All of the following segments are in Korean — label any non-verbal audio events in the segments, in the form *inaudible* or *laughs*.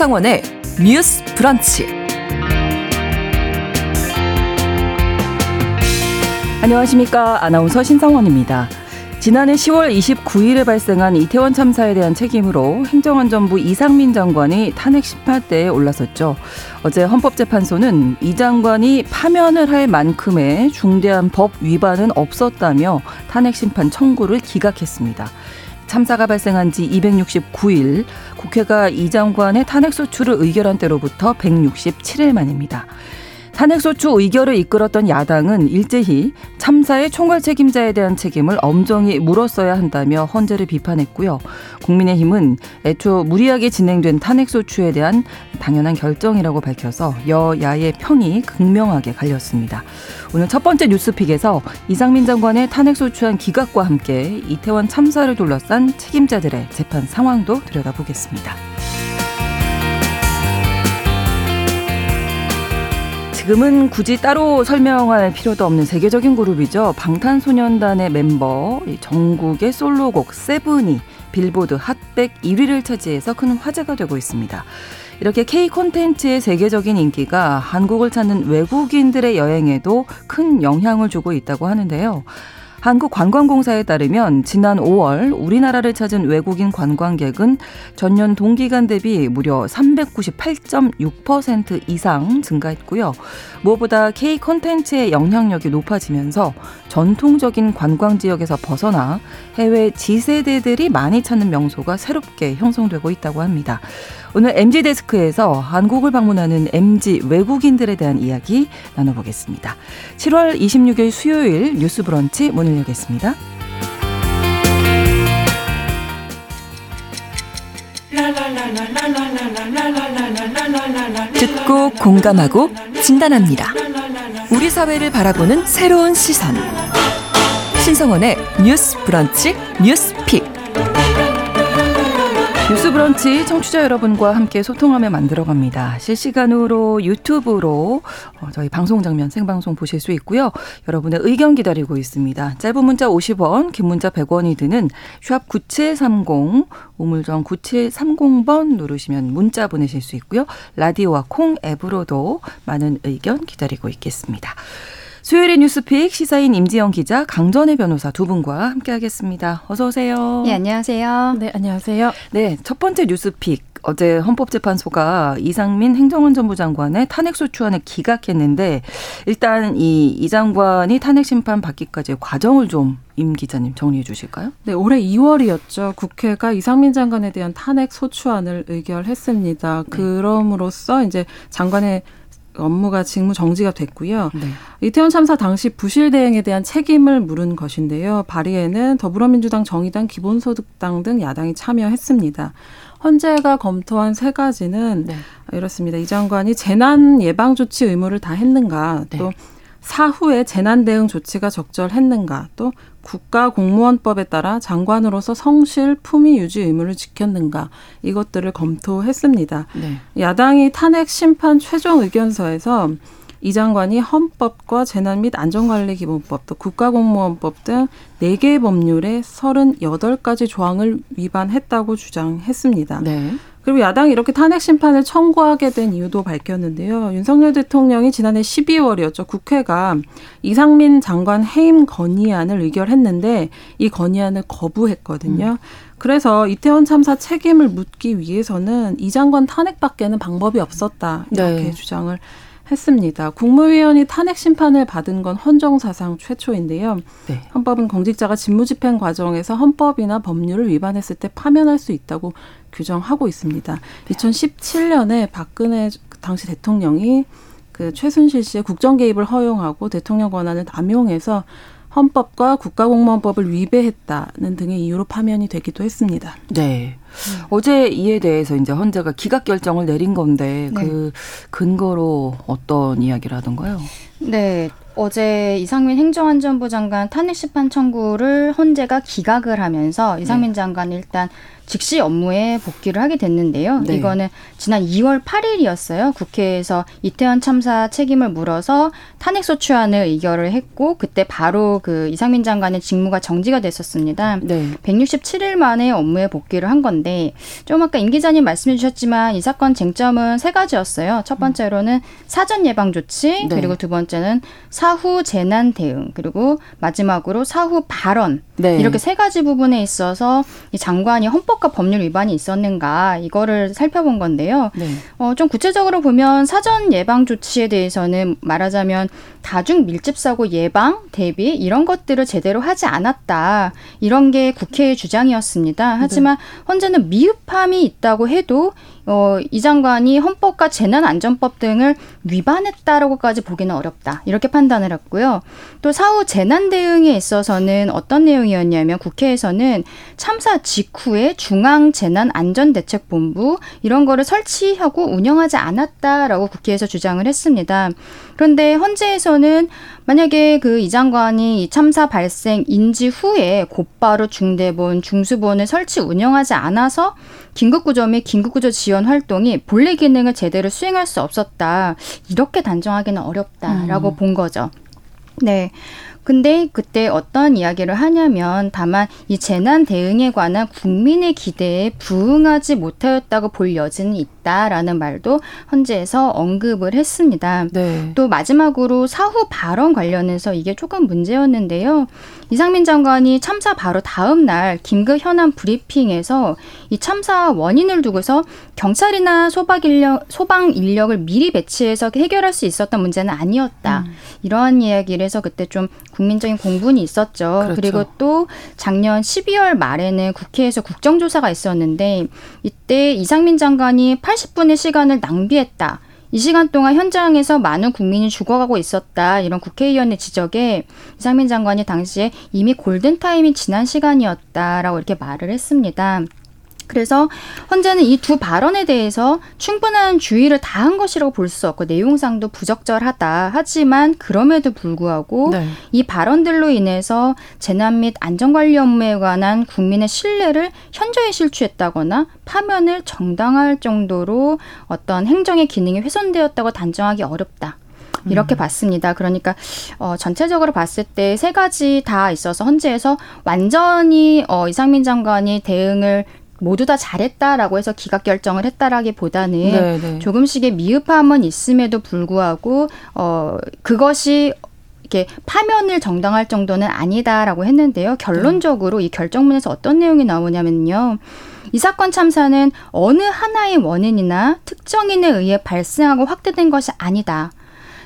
신성원의 뉴스 브런치. 안녕하십니까. 아나운서 신성원입니다. 지난해 10월 29일에 발생한 이태원 참사에 대한 책임으로 행정안전부 이상민 장관이 탄핵 심판대에 올라섰죠. 어제 헌법재판소는 이 장관이 파면을 할 만큼의 중대한 법 위반은 없었다며 탄핵 심판 청구를 기각했습니다. 참사가 발생한 지 269일 국회가 이 장관의 탄핵소추를 의결한 때로부터 167일 만입니다. 탄핵소추 의결을 이끌었던 야당은 일제히 참사의 총괄 책임자에 대한 책임을 엄정히 물었어야 한다며 헌재를 비판했고요. 국민의힘은 애초 무리하게 진행된 탄핵소추에 대한 당연한 결정이라고 밝혀서 여야의 평이 극명하게 갈렸습니다. 오늘 첫 번째 뉴스픽에서 이상민 장관의 탄핵소추안 기각과 함께 이태원 참사를 둘러싼 책임자들의 재판 상황도 들여다보겠습니다. 지금은 굳이 따로 설명할 필요도 없는 세계적인 그룹이죠. 방탄소년단의 멤버 전국의 솔로곡 세븐이 빌보드 핫백 1위를 차지해서 큰 화제가 되고 있습니다. 이렇게 K 콘텐츠의 세계적인 인기가 한국을 찾는 외국인들의 여행에도 큰 영향을 주고 있다고 하는데요. 한국관광공사에 따르면 지난 5월 우리나라를 찾은 외국인 관광객은 전년 동기간 대비 무려 398.6% 이상 증가했고요. 무엇보다 K 콘텐츠의 영향력이 높아지면서 전통적인 관광 지역에서 벗어나 해외 지세대들이 많이 찾는 명소가 새롭게 형성되고 있다고 합니다. 오늘 MG 데스크에서 한국을 방문하는 MG 외국인들에 대한 이야기 나눠보겠습니다. 7월 26일 수요일 뉴스 브런치 문을 여겠습니다. 듣고 공감하고 진단합니다. 우리 사회를 바라보는 새로운 시선. 신성원의 뉴스 브런치 뉴스 픽. 뉴스 브런치 청취자 여러분과 함께 소통하며 만들어갑니다. 실시간으로 유튜브로 어, 저희 방송 장면 생방송 보실 수 있고요. 여러분의 의견 기다리고 있습니다. 짧은 문자 50원, 긴 문자 100원이 드는 샵 9730, 우물정 9730번 누르시면 문자 보내실 수 있고요. 라디오와 콩 앱으로도 많은 의견 기다리고 있겠습니다. 수요일의 뉴스픽 시사인 임지영 기자, 강전의 변호사 두 분과 함께하겠습니다. 어서 오세요. 네, 안녕하세요. 네, 안녕하세요. 네, 첫 번째 뉴스픽. 어제 헌법재판소가 이상민 행정안전부 장관의 탄핵소추안을 기각했는데 일단 이, 이 장관이 탄핵 심판 받기까지의 과정을 좀 임 기자님 정리해 주실까요? 네, 올해 2월이었죠. 국회가 이상민 장관에 대한 탄핵 소추안을 의결했습니다. 네. 그럼으로써 이제 장관의 업무가 직무 정지가 됐고요. 네. 이태원 참사 당시 부실 대응에 대한 책임을 물은 것인데요. 발의에는 더불어민주당, 정의당, 기본소득당 등 야당이 참여했습니다. 헌재가 검토한 세 가지는 네. 이렇습니다. 이 장관이 재난 예방 조치 의무를 다 했는가, 네. 또 사후에 재난 대응 조치가 적절했는가, 또 국가 공무원법에 따라 장관으로서 성실 품위 유지 의무를 지켰는가 이것들을 검토했습니다. 네. 야당이 탄핵 심판 최종 의견서에서 이 장관이 헌법과 재난 및 안전관리기본법 또 국가공무원법 등 4개 법률의 38가지 조항을 위반했다고 주장했습니다. 네. 그리고 야당이 이렇게 탄핵 심판을 청구하게 된 이유도 밝혔는데요. 윤석열 대통령이 지난해 12월이었죠. 국회가 이상민 장관 해임 건의안을 의결했는데 이 건의안을 거부했거든요. 음. 그래서 이태원 참사 책임을 묻기 위해서는 이 장관 탄핵밖에는 방법이 없었다. 이렇게 네. 주장을 했습니다. 국무위원이 탄핵 심판을 받은 건 헌정 사상 최초인데요. 네. 헌법은 공직자가 직무집행 과정에서 헌법이나 법률을 위반했을 때 파면할 수 있다고 규정하고 있습니다. 네. 2017년에 박근혜 당시 대통령이 그 최순실 씨의 국정 개입을 허용하고 대통령 권한을 남용해서 헌법과 국가공무원법을 위배했다는 등의 이유로 파면이 되기도 했습니다. 네. 음. 어제 이에 대해서 이제 헌재가 기각 결정을 내린 건데 네. 그 근거로 어떤 이야기를 하던가요? 네. 어제 이상민 행정안전부 장관 탄핵 심판 청구를 헌재가 기각을 하면서 이상민 네. 장관 일단 즉시 업무에 복귀를 하게 됐는데요. 네. 이거는 지난 2월 8일이었어요. 국회에서 이태원 참사 책임을 물어서 탄핵소추안을 의결을 했고 그때 바로 그 이상민 장관의 직무가 정지가 됐었습니다. 네. 167일 만에 업무에 복귀를 한 건데 좀 아까 임 기자님 말씀해 주셨지만 이 사건 쟁점은 세 가지였어요. 첫 번째로는 사전 예방 조치, 네. 그리고 두 번째는 사후 재난 대응, 그리고 마지막으로 사후 발언. 네. 이렇게 세 가지 부분에 있어서 이 장관이 헌법 과 법률 위반이 있었는가 이거를 살펴본 건데요. 네. 어, 좀 구체적으로 보면 사전 예방 조치에 대해서는 말하자면 다중 밀집 사고 예방, 대비 이런 것들을 제대로 하지 않았다. 이런 게 국회의 주장이었습니다. 하지만 현재는 미흡함이 있다고 해도 어, 이 장관이 헌법과 재난안전법 등을 위반했다라고까지 보기는 어렵다. 이렇게 판단을 했고요. 또 사후 재난 대응에 있어서는 어떤 내용이었냐면 국회에서는 참사 직후에 중앙 재난 안전 대책 본부 이런 거를 설치하고 운영하지 않았다라고 국회에서 주장을 했습니다. 그런데 헌재에서는 만약에 그 이 장관이 이 참사 발생 인지 후에 곧바로 중대본, 중수본을 설치 운영하지 않아서 긴급구조 및 긴급구조 지원 활동이 본래 기능을 제대로 수행할 수 없었다. 이렇게 단정하기는 어렵다라고 본 거죠. 네. 근데 그때 어떤 이야기를 하냐면 다만 이 재난 대응에 관한 국민의 기대에 부응하지 못하였다고 볼 여지는 있다 라는 말도 헌재에서 언급을 했습니다. 네. 또 마지막으로 사후 발언 관련해서 이게 조금 문제였는데요. 이상민 장관이 참사 바로 다음 날 긴급 현안 브리핑에서 이 참사 원인을 두고서 경찰이나 소방 인력 소방 인력을 미리 배치해서 해결할 수 있었던 문제는 아니었다. 음. 이러한 이야기를 해서 그때 좀 국민적인 공분이 있었죠. 그렇죠. 그리고 또 작년 12월 말에는 국회에서 국정조사가 있었는데 이때 이상민 장관이 80분의 시간을 낭비했다. 이 시간 동안 현장에서 많은 국민이 죽어가고 있었다. 이런 국회의원의 지적에 이상민 장관이 당시에 이미 골든타임이 지난 시간이었다라고 이렇게 말을 했습니다. 그래서 현재는 이 두 발언에 대해서 충분한 주의를 다한 것이라고 볼 수 없고 내용상도 부적절하다. 하지만 그럼에도 불구하고 네. 이 발언들로 인해서 재난 및 안전관리 업무에 관한 국민의 신뢰를 현저히 실추했다거나 파면을 정당할 정도로 어떤 행정의 기능이 훼손되었다고 단정하기 어렵다. 이렇게 봤습니다. 그러니까 어, 전체적으로 봤을 때 세 가지 다 있어서 헌재에서 완전히 어, 이상민 장관이 대응을 모두 다 잘했다라고 해서 기각 결정을 했다라기보다는 네, 네. 조금씩의 미흡함은 있음에도 불구하고 어 그것이 이렇게 파면을 정당할 정도는 아니다라고 했는데요. 결론적으로 이 결정문에서 어떤 내용이 나오냐면요. 이 사건 참사는 어느 하나의 원인이나 특정인에 의해 발생하고 확대된 것이 아니다.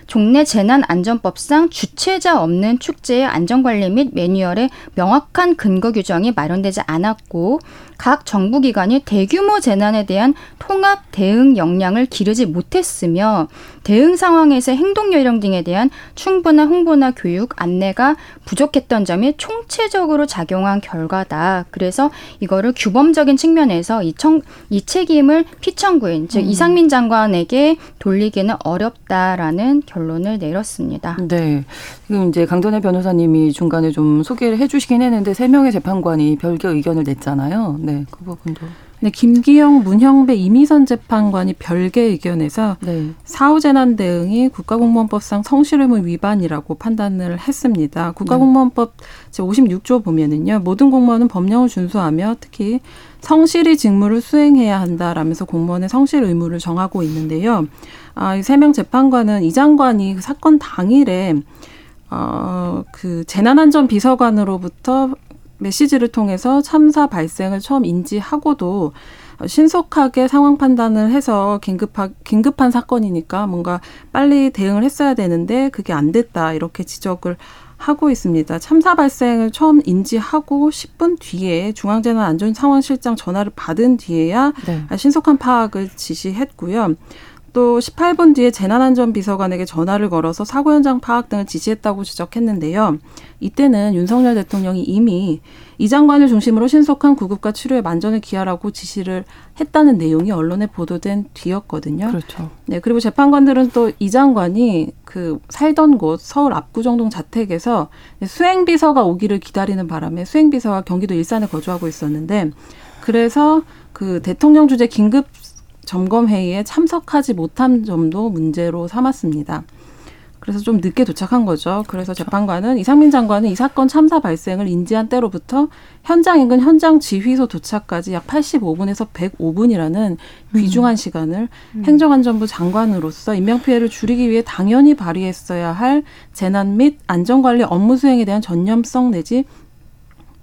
종래 재난안전법상 주최자 없는 축제의 안전관리 및 매뉴얼에 명확한 근거 규정이 마련되지 않았고 각 정부기관이 대규모 재난에 대한 통합 대응 역량을 기르지 못했으며 대응 상황에서 행동 요령 등에 대한 충분한 홍보나 교육, 안내가 부족했던 점이 총체적으로 작용한 결과다. 그래서 이거를 규범적인 측면에서 이, 청, 이 책임을 피청구인, 즉 이상민 장관에게 돌리기는 어렵다라는 결론을 내렸습니다. 네. 지금 이제 강전혜 변호사님이 중간에 좀 소개를 해주시긴 했는데 세 명의 재판관이 별개 의견을 냈잖아요. 네, 그 부분도. 네, 김기영, 문형배, 이미선 재판관이 별개 의견에서 네. 사후 재난 대응이 국가공무원법상 성실의무 위반이라고 판단을 했습니다. 국가공무원법 제 56조 보면은요, 모든 공무원은 법령을 준수하며 특히 성실히 직무를 수행해야 한다라면서 공무원의 성실 의무를 정하고 있는데요. 아, 이 세 명 재판관은 이 장관이 그 사건 당일에 어, 그 재난안전 비서관으로부터 메시지를 통해서 참사 발생을 처음 인지하고도 신속하게 상황 판단을 해서 긴급하, 긴급한 사건이니까 뭔가 빨리 대응을 했어야 되는데 그게 안 됐다 이렇게 지적을 하고 있습니다. 참사 발생을 처음 인지하고 10분 뒤에 중앙재난안전상황실장 전화를 받은 뒤에야 네. 신속한 파악을 지시했고요. 또 18분 뒤에 재난안전비서관에게 전화를 걸어서 사고 현장 파악 등을 지시했다고 지적했는데요. 이때는 윤석열 대통령이 이미 이 장관을 중심으로 신속한 구급과 치료에 만전을 기하라고 지시를 했다는 내용이 언론에 보도된 뒤였거든요. 그렇죠. 네, 그리고 재판관들은 또 이 장관이 그 살던 곳 서울 압구정동 자택에서 수행비서가 오기를 기다리는 바람에 수행비서가 경기도 일산에 거주하고 있었는데 그래서 그 대통령 주재 긴급 점검 회의에 참석하지 못한 점도 문제로 삼았습니다. 그래서 좀 늦게 도착한 거죠. 그래서 그렇죠. 재판관은 이상민 장관은 이 사건 참사 발생을 인지한 때로부터 현장 인근 현장 지휘소 도착까지 약 85분에서 105분이라는 음. 귀중한 시간을 음. 행정안전부 장관으로서 인명피해를 줄이기 위해 당연히 발휘했어야 할 재난 및 안전관리 업무 수행에 대한 전념성 내지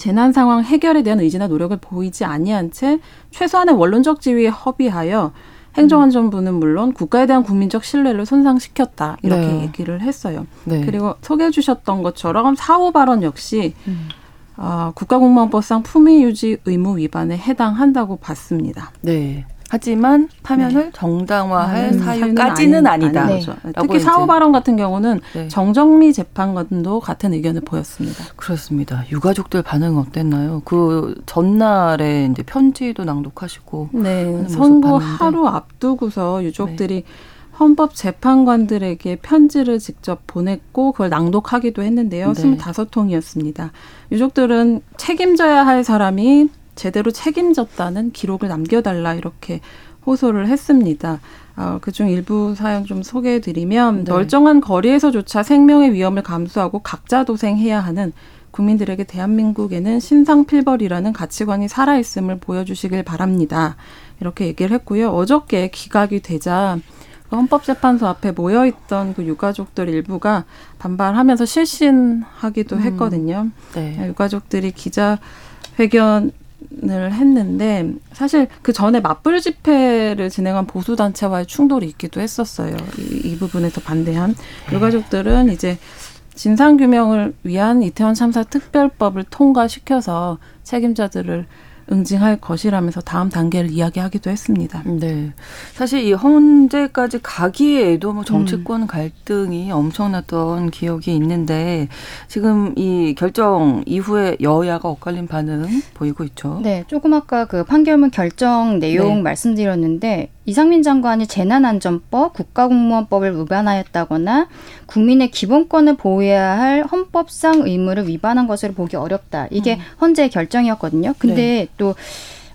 재난 상황 해결에 대한 의지나 노력을 보이지 아니한 채 최소한의 원론적 지위에 허비하여 행정안전부는 물론 국가에 대한 국민적 신뢰를 손상시켰다 이렇게 네. 얘기를 했어요. 네. 그리고 소개해 주셨던 것처럼 사후 발언 역시 음. 어, 국가공무원법상 품위 유지 의무 위반에 해당한다고 봤습니다. 네. 하지만 파면을 네. 정당화할 사유까지는 아니다. 네. 특히 사후 발언 같은 경우는 네. 정정미 재판관도 같은 의견을 보였습니다. 그렇습니다. 유가족들 반응 어땠나요? 그 전날에 이제 편지도 낭독하시고 네. 선고 하루 앞두고서 유족들이 네. 헌법 재판관들에게 편지를 직접 보냈고 그걸 낭독하기도 했는데요. 네. 25통이었습니다. 유족들은 책임져야 할 사람이 제대로 책임졌다는 기록을 남겨달라 이렇게 호소를 했습니다. 어, 그중 일부 사연 좀 소개해드리면 네. 멀쩡한 거리에서조차 생명의 위험을 감수하고 각자 도생해야 하는 국민들에게 대한민국에는 신상필벌이라는 가치관이 살아있음을 보여주시길 바랍니다. 이렇게 얘기를 했고요. 어저께 기각이 되자 그 헌법재판소 앞에 모여있던 그 유가족들 일부가 반발하면서 실신하기도 음. 했거든요. 네. 유가족들이 기자 회견 을 했는데 사실 그 전에 맞불 집회를 진행한 보수 단체와의 충돌이 있기도 했었어요. 이, 이 부분에서 반대한 네. 유가족들은 이제 진상 규명을 위한 이태원 참사 특별법을 통과시켜서 책임자들을 응징할 것이라면서 다음 단계를 이야기하기도 했습니다. 네. 사실 이 헌재까지 가기에도 뭐 정치권 음. 갈등이 엄청났던 기억이 있는데 지금 이 결정 이후에 여야가 엇갈린 반응 보이고 있죠. 네. 조금 아까 그 판결문 결정 내용 네. 말씀드렸는데 이상민 장관이 재난안전법, 국가공무원법을 위반하였다거나 국민의 기본권을 보호해야 할 헌법상 의무를 위반한 것으로 보기 어렵다. 이게 음. 헌재의 결정이었거든요. 근데 네. 또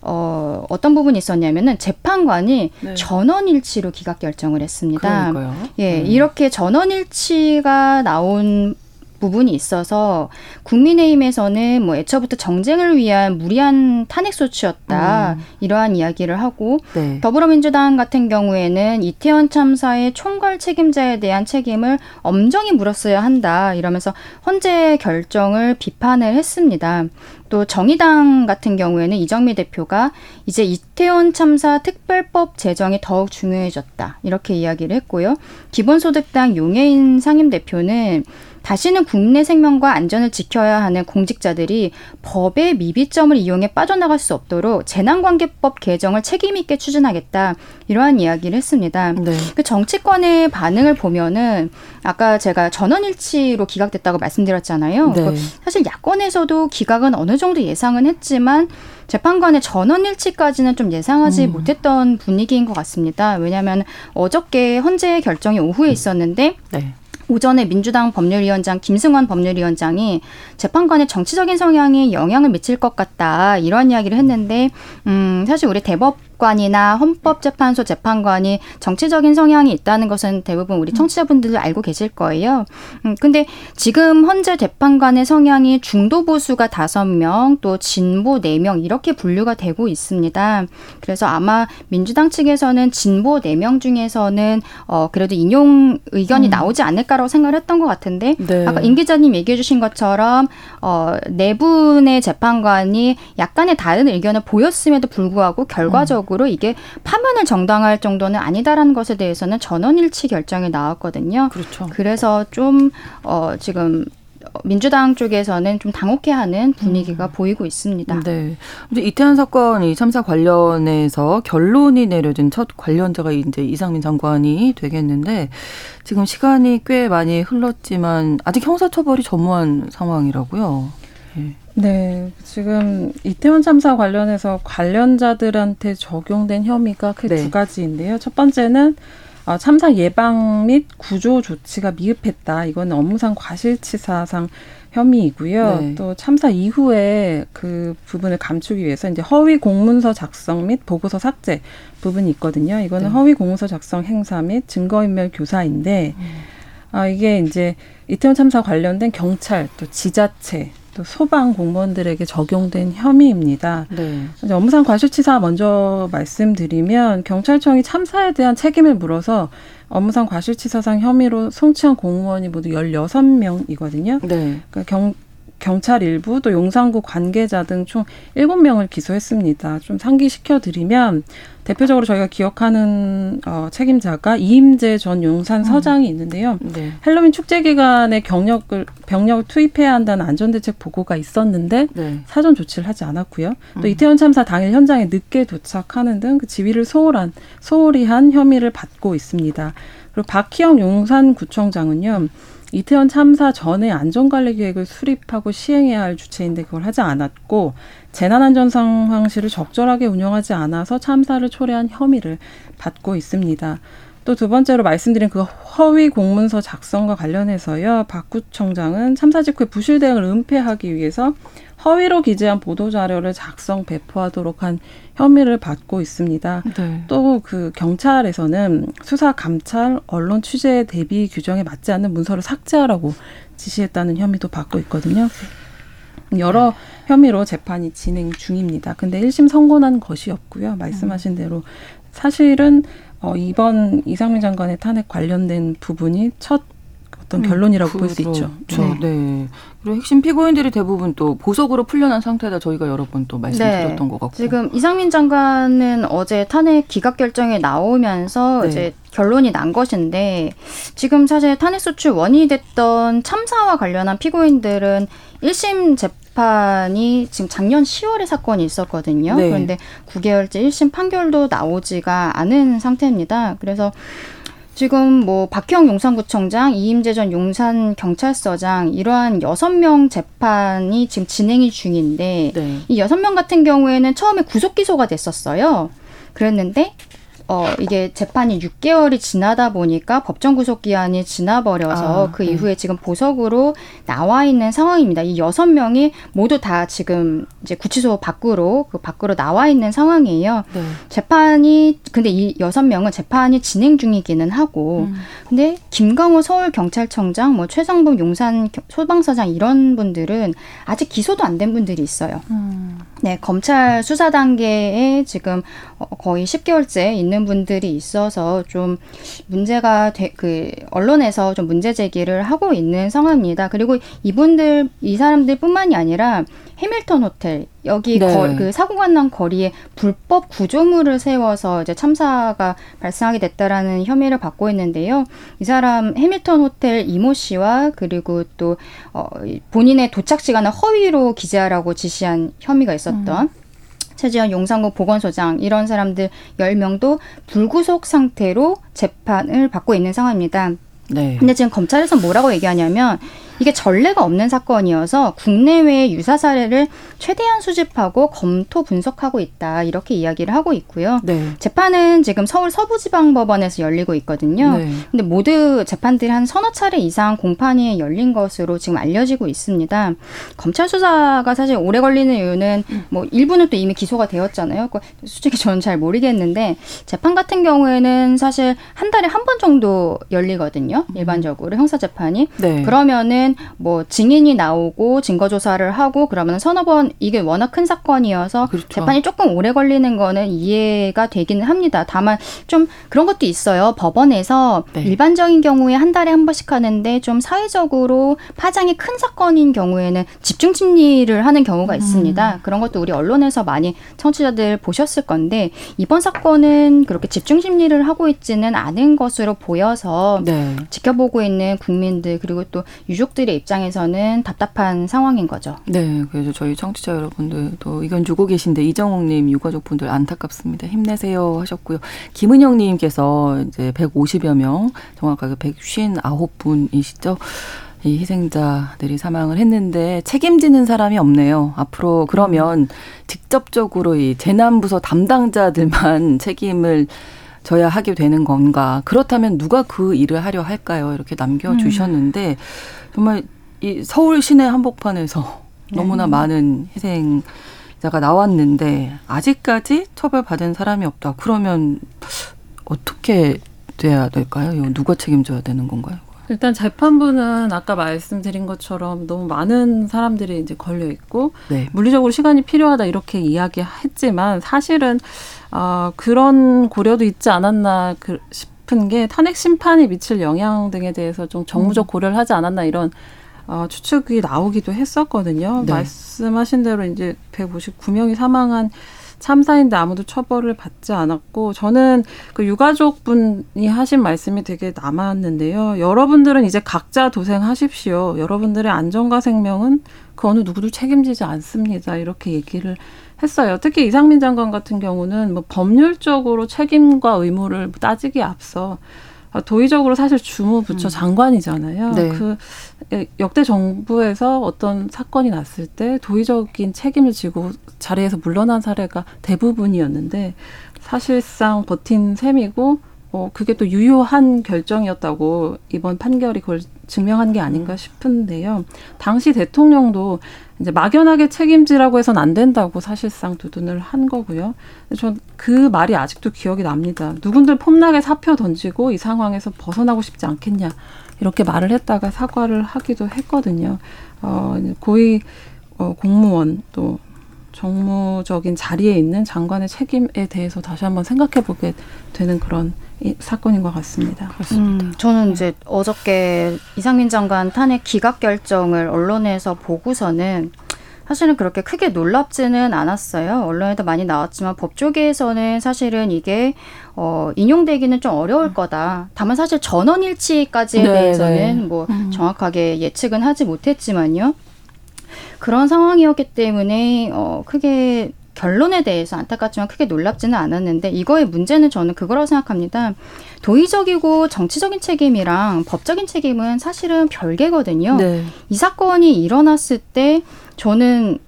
어, 어떤 부분이 있었냐면은 재판관이 네. 전원일치로 기각 결정을 했습니다. 그러니까요. 예, 음. 이렇게 전원일치가 나온 부분이 있어서 국민의힘에서는 뭐 애초부터 정쟁을 위한 무리한 탄핵 소치였다 음. 이러한 이야기를 하고 네. 더불어민주당 같은 경우에는 이태원 참사의 총괄 책임자에 대한 책임을 엄정히 물었어야 한다 이러면서 헌재 결정을 비판을 했습니다. 또 정의당 같은 경우에는 이정미 대표가 이제 이태원 참사 특별법 제정이 더욱 중요해졌다 이렇게 이야기를 했고요. 기본소득당 용해인 상임 대표는 다시는 국내 생명과 안전을 지켜야 하는 공직자들이 법의 미비점을 이용해 빠져나갈 수 없도록 재난관계법 개정을 책임 있게 추진하겠다 이러한 이야기를 했습니다. 네. 그 정치권의 반응을 보면은 아까 제가 전원일치로 기각됐다고 말씀드렸잖아요. 네. 사실 야권에서도 기각은 어느 정도 예상은 했지만 재판관의 전원일치까지는 좀 예상하지 음. 못했던 분위기인 것 같습니다. 왜냐하면 어저께 헌재 결정이 오후에 있었는데 네. 오전에 민주당 법률위원장 김승환 법률위원장이 재판관의 정치적인 성향이 영향을 미칠 것 같다 이런 이야기를 했는데 음 사실 우리 대법 관이나 헌법재판소 재판관이 정치적인 성향이 있다는 것은 대부분 우리 청취자분들도 알고 계실 거예요. 음, 근데 지금 현재 재판관의 성향이 중도 보수가 다섯 명, 또 진보 네 명 이렇게 분류가 되고 있습니다. 그래서 아마 민주당 측에서는 진보 네 명 중에서는 어 그래도 인용 의견이 음. 나오지 않을까라고 생각을 했던 것 같은데 네. 아까 임 기자님 얘기해 주신 것처럼 어네 분의 재판관이 약간의 다른 의견을 보였음에도 불구하고 결과적으로 결과적으로 이게 파면을 정당할 정도는 아니다라는 것에 대해서는 전원일치 결정이 나왔거든요. 그렇죠. 그래서 좀 어, 지금 민주당 쪽에서는 좀 당혹해하는 분위기가 음. 보이고 있습니다. 네. 이제 이태원 사건 이 참사 관련해서 결론이 내려진 첫 관련자가 이제 이상민 장관이 되겠는데 지금 시간이 꽤 많이 흘렀지만 아직 형사처벌이 전무한 상황이라고요. 네. 네, 지금 이태원 참사 관련해서 관련자들한테 적용된 혐의가 크게 네. 두 가지인데요. 첫 번째는 어, 참사 예방 및 구조 조치가 미흡했다. 이건 업무상 과실치사상 혐의이고요. 네. 또 참사 이후에 그 부분을 감추기 위해서 이제 허위 공문서 작성 및 보고서 삭제 부분이 있거든요. 이거는 네. 허위 공문서 작성 행사 및 증거인멸 교사인데 음. 아 이게 이제 이태원 참사 관련된 경찰 또 지자체 또 소방 공무원들에게 적용된 혐의입니다. 네. 업무상 과실치사 먼저 말씀드리면 경찰청이 참사에 대한 책임을 물어서 업무상 과실치사상 혐의로 송치한 공무원이 모두 열여섯 명이거든요 네. 그러니까 경, 경찰 일부 또 용산구 관계자 등 총 일곱 명을 기소했습니다. 좀 상기시켜 드리면 대표적으로 저희가 기억하는 어, 책임자가 이임재 전 용산 음. 서장이 있는데요. 네. 헬로윈 축제 기간에 경력을 병력을 투입해야 한다는 안전대책 보고가 있었는데 네. 사전 조치를 하지 않았고요. 또 음. 이태원 참사 당일 현장에 늦게 도착하는 등 그 지위를 소홀한 소홀히 한 혐의를 받고 있습니다. 그리고 박희영 용산구청장은요. 이태원 참사 전에 안전관리 계획을 수립하고 시행해야 할 주체인데 그걸 하지 않았고 재난안전 상황실을 적절하게 운영하지 않아서 참사를 초래한 혐의를 받고 있습니다. 또 두 번째로 말씀드린 그 허위 공문서 작성과 관련해서요. 박 구청장은 참사 직후에 부실 대응을 은폐하기 위해서 허위로 기재한 보도 자료를 작성 배포하도록 한 혐의를 받고 있습니다. 네. 또그 경찰에서는 수사 감찰 언론 취재 대비 규정에 맞지 않는 문서를 삭제하라고 지시했다는 혐의도 받고 있거든요. 여러 혐의로 재판이 진행 중입니다. 근데 1심 선고난 것이 없고요. 말씀하신 음. 대로 사실은 어, 이번 이상민 장관의 탄핵 관련된 부분이 첫 어떤 음, 결론이라고 볼수 있죠. 그렇죠. 네. 네. 그리고 핵심 피고인들이 대부분 또 보석으로 풀려난 상태다 저희가 여러 번 또 말씀드렸던 네. 것 같고. 지금 이상민 장관은 어제 탄핵 기각 결정이 나오면서 네. 이제 결론이 난 것인데 지금 사실 탄핵 소추 원인이 됐던 참사와 관련한 피고인들은 1심 재판이 지금 작년 10월에 사건이 있었거든요. 네. 그런데 9개월째 1심 판결도 나오지가 않은 상태입니다. 그래서 지금 뭐 박형 용산구청장, 이임재 전 용산 경찰서장 이러한 여섯 명 재판이 지금 진행이 중인데 네. 이 여섯 명 같은 경우에는 처음에 구속 기소가 됐었어요. 그랬는데 어, 이게 재판이 6개월이 지나다 보니까 법정 구속 기한이 지나버려서 아, 그 네. 이후에 지금 보석으로 나와 있는 상황입니다. 이 여섯 명이 모두 다 지금 이제 구치소 밖으로 그 밖으로 나와 있는 상황이에요. 네. 재판이 근데 이 여섯 명은 재판이 진행 중이기는 하고 음. 근데 김강호 서울 경찰청장 뭐 최성봉 용산 소방서장 이런 분들은 아직 기소도 안 된 분들이 있어요. 음. 네, 검찰 수사 단계에 지금 어, 거의 10개월째 있는 분들이 있어서 좀 문제가 되, 그 언론에서 좀 문제 제기를 하고 있는 상황입니다. 그리고 이분들 이 사람들뿐만이 아니라 해밀턴 호텔 여기 네. 거, 그 사고가 난 거리에 불법 구조물을 세워서 이제 참사가 발생하게 됐다라는 혐의를 받고 있는데요. 이 사람 해밀턴 호텔 이모 씨와 그리고 또 어, 본인의 도착 시간을 허위로 기재하라고 지시한 혐의가 있었던 음. 최지현 용산구 보건소장 이런 사람들 열명도 불구속 상태로 재판을 받고 있는 상황입니다. 네. 근데 지금 검찰에서 뭐라고 얘기하냐면 이게 전례가 없는 사건이어서 국내외의 유사 사례를 최대한 수집하고 검토 분석하고 있다 이렇게 이야기를 하고 있고요. 네. 재판은 지금 서울 서부지방법원에서 열리고 있거든요. 네. 근데 모두 재판들이 한 서너 차례 이상 공판이 열린 것으로 지금 알려지고 있습니다. 검찰 수사가 사실 오래 걸리는 이유는 뭐 일부는 또 이미 기소가 되었잖아요. 솔직히 저는 잘 모르겠는데 재판 같은 경우에는 사실 한 달에 한 번 정도 열리거든요. 일반적으로 형사 재판이. 네. 그러면은 경우에는 뭐 증인이 나오고 증거 조사를 하고 그러면 서너 번 이게 워낙 큰 사건이어서 그렇죠. 재판이 조금 오래 걸리는 거는 이해가 되기는 합니다. 다만 좀 그런 것도 있어요. 법원에서 네. 일반적인 경우에 한 달에 한 번씩 하는데 좀 사회적으로 파장이 큰 사건인 경우에는 집중 심리를 하는 경우가 음. 있습니다. 그런 것도 우리 언론에서 많이 청취자들 보셨을 건데 이번 사건은 그렇게 집중 심리를 하고 있지는 않은 것으로 보여서 네. 지켜보고 있는 국민들 그리고 또 유족 가족들의 입장에서는 답답한 상황인 거죠. 네, 그래서 저희 청취자 여러분들도 의견 주고 계신데 이정옥님 유가족분들 안타깝습니다. 힘내세요 하셨고요. 김은영님께서 이제 150여 명, 정확하게 159분이시죠. 이 희생자들이 사망을 했는데 책임지는 사람이 없네요. 앞으로 그러면 직접적으로 이 재난부서 담당자들만 *laughs* 책임을 져야 하게 되는 건가? 그렇다면 누가 그 일을 하려 할까요? 이렇게 남겨주셨는데 음. 정말 이 서울 시내 한복판에서 네. 너무나 많은 희생 자가 나왔는데 아직까지 처벌받은 사람이 없다. 그러면 어떻게 돼야 될까요? 이거 누가 책임져야 되는 건가요? 일단 재판부는 아까 말씀드린 것처럼 너무 많은 사람들이 이제 걸려 있고 네. 물리적으로 시간이 필요하다 이렇게 이야기했지만 사실은 어, 그런 고려도 있지 않았나 그 싶 은 게 탄핵 심판이 미칠 영향 등에 대해서 좀 정무적 음. 고려를 하지 않았나 이런 어, 추측이 나오기도 했었거든요. 네. 말씀하신 대로 이제 159명이 사망한 참사인데 아무도 처벌을 받지 않았고 저는 그 유가족 분이 하신 말씀이 되게 남았는데요. 여러분들은 이제 각자 도생하십시오. 여러분들의 안전과 생명은 그 어느 누구도 책임지지 않습니다. 이렇게 얘기를 했어요. 특히 이상민 장관 같은 경우는 뭐 법률적으로 책임과 의무를 따지기 앞서 아, 도의적으로 사실 주무부처 음. 장관이잖아요. 네. 그 역대 정부에서 어떤 사건이 났을 때 도의적인 책임을 지고 자리에서 물러난 사례가 대부분이었는데 사실상 버틴 셈이고 어 그게 또 유효한 결정이었다고 이번 판결이 그걸 증명한 게 아닌가 싶은데요. 당시 대통령도 이제 막연하게 책임지라고 해서는 안 된다고 사실상 두둔을 한 거고요. 전 그 말이 아직도 기억이 납니다. 누군들 폼나게 사표 던지고 이 상황에서 벗어나고 싶지 않겠냐 이렇게 말을 했다가 사과를 하기도 했거든요. 어, 고위 어, 공무원 또 정무적인 자리에 있는 장관의 책임에 대해서 다시 한번 생각해 보게 되는 그런 사건인 것 같습니다. 그렇습니다. 음, 저는 이제 어저께 이상민 장관 탄핵 기각 결정을 언론에서 보고서는 사실은 그렇게 크게 놀랍지는 않았어요. 언론에도 많이 나왔지만 법조계에서는 사실은 이게 어 인용되기는 좀 어려울 거다. 다만 사실 전원일치까지에 네, 대해서는 네. 뭐 음. 정확하게 예측은 하지 못했지만요. 그런 상황이었기 때문에 어 크게 결론에 대해서 안타깝지만 크게 놀랍지는 않았는데 이거의 문제는 저는 그거라고 생각합니다. 도의적이고 정치적인 책임이랑 법적인 책임은 사실은 별개거든요. 네. 이 사건이 일어났을 때 저는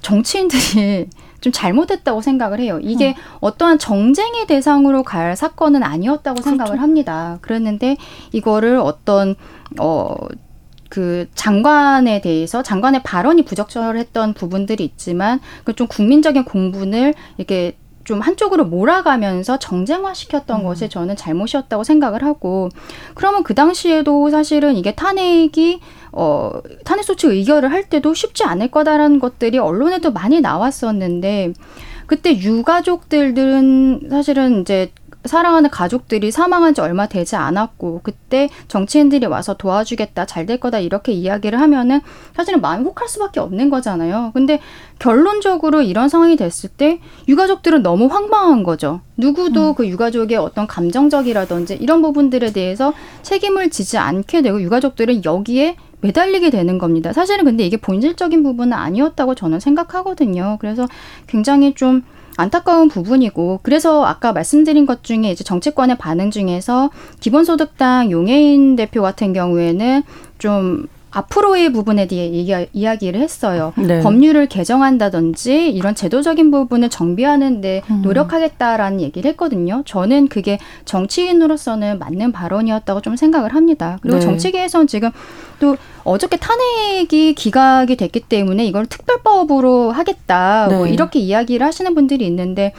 정치인들이 *laughs* 좀 잘못했다고 생각을 해요. 이게 음. 어떠한 정쟁의 대상으로 갈 사건은 아니었다고 그렇죠. 생각을 합니다. 그랬는데 이거를 어떤 어 그 장관에 대해서 장관의 발언이 부적절했던 부분들이 있지만 그 좀 국민적인 공분을 이렇게 좀 한쪽으로 몰아가면서 정쟁화시켰던 음. 것이 저는 잘못이었다고 생각을 하고 그러면 그 당시에도 사실은 이게 탄핵이 어 탄핵 소치 의결을 할 때도 쉽지 않을 거다라는 것들이 언론에도 많이 나왔었는데 그때 유가족들은 사실은 이제 사랑하는 가족들이 사망한 지 얼마 되지 않았고 그때 정치인들이 와서 도와주겠다 잘 될 거다 이렇게 이야기를 하면은 사실은 마음이 혹할 수밖에 없는 거잖아요. 근데 결론적으로 이런 상황이 됐을 때 유가족들은 너무 황망한 거죠. 누구도 음. 그 유가족의 어떤 감정적이라든지 이런 부분들에 대해서 책임을 지지 않게 되고 유가족들은 여기에 매달리게 되는 겁니다. 사실은 근데 이게 본질적인 부분은 아니었다고 저는 생각하거든요. 그래서 굉장히 좀 안타까운 부분이고 그래서 아까 말씀드린 것 중에 이제 정치권의 반응 중에서 기본소득당 용해인 대표 같은 경우에는 좀 앞으로의 부분에 대해 이야기 를 했어요. 네. 법률을 개정한다든지 이런 제도적인 부분을 정비하는데 음. 노력하겠다라는 얘기를 했거든요. 저는 그게 정치인으로서는 맞는 발언이었다고 좀 생각을 합니다. 그리고 네. 정치계에서는 지금 또 어저께 탄핵이 기각이 됐기 때문에 이걸 특별법으로 하겠다 뭐 네. 뭐 이렇게 이야기를 하시는 분들이 있는데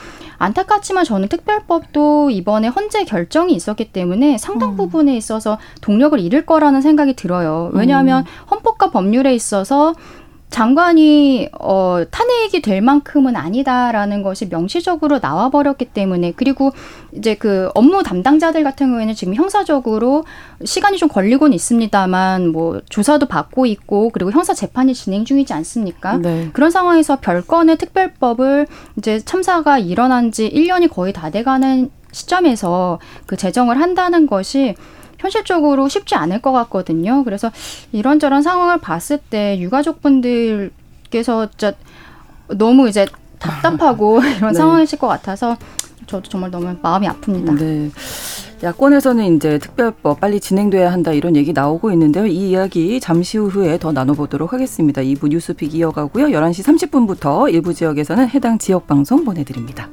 안타깝지만 저는 특별법도 이번에 헌재 결정이 있었기 때문에 상당 음. 부분에 있어서 동력을 잃을 거라는 생각이 들어요. 왜냐하면 음. 헌법과 법률에 있어서 장관이 어, 탄핵이 될 만큼은 아니다라는 것이 명시적으로 나와버렸기 때문에 그리고 이제 그 업무 담당자들 같은 경우에는 지금 형사적으로 시간이 좀 걸리곤 있습니다만 뭐 조사도 받고 있고 그리고 형사 재판이 진행 중이지 않습니까? 네. 그런 상황에서 별건의 특별법을 이제 참사가 일어난 지 1년이 거의 다 돼가는 시점에서 그 제정을 한다는 것이 현실적으로 쉽지 않을 것 같거든요. 그래서 이런저런 상황을 봤을 때 유가족분들께서 진짜 너무 이제 답답하고 *laughs* 이런 네. 상황이실 것 같아서 저도 정말 너무 마음이 아픕니다. 네. 야권에서는 이제 특별법 빨리 진행돼야 한다 이런 얘기 나오고 있는데요. 이 이야기 잠시 후에 더 나눠보도록 하겠습니다. 2부 뉴스픽 이어가고요. 11시 30분부터 일부 지역에서는 해당 지역 방송 보내드립니다.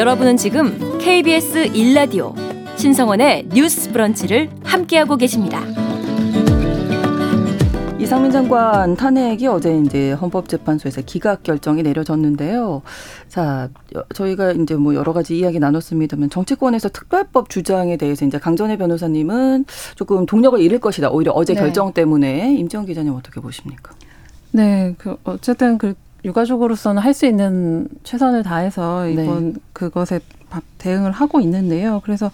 여러분은 지금 KBS 1라디오 신성원의 뉴스 브런치를 함께하고 계십니다. 이상민 장관 탄핵이 어제 이제 헌법재판소에서 기각 결정이 내려졌는데요. 자, 저희가 이제 뭐 여러 가지 이야기 나눴습니다만 정치권에서 특별법 주장에 대해서 이제 강전혜 변호사님은 조금 동력을 잃을 것이다. 오히려 어제 네. 결정 때문에 임지영 기자님 어떻게 보십니까? 네, 그 어쨌든 그 유가족으로서는 할 수 있는 최선을 다해서 이번 네. 그것에 대응을 하고 있는데요. 그래서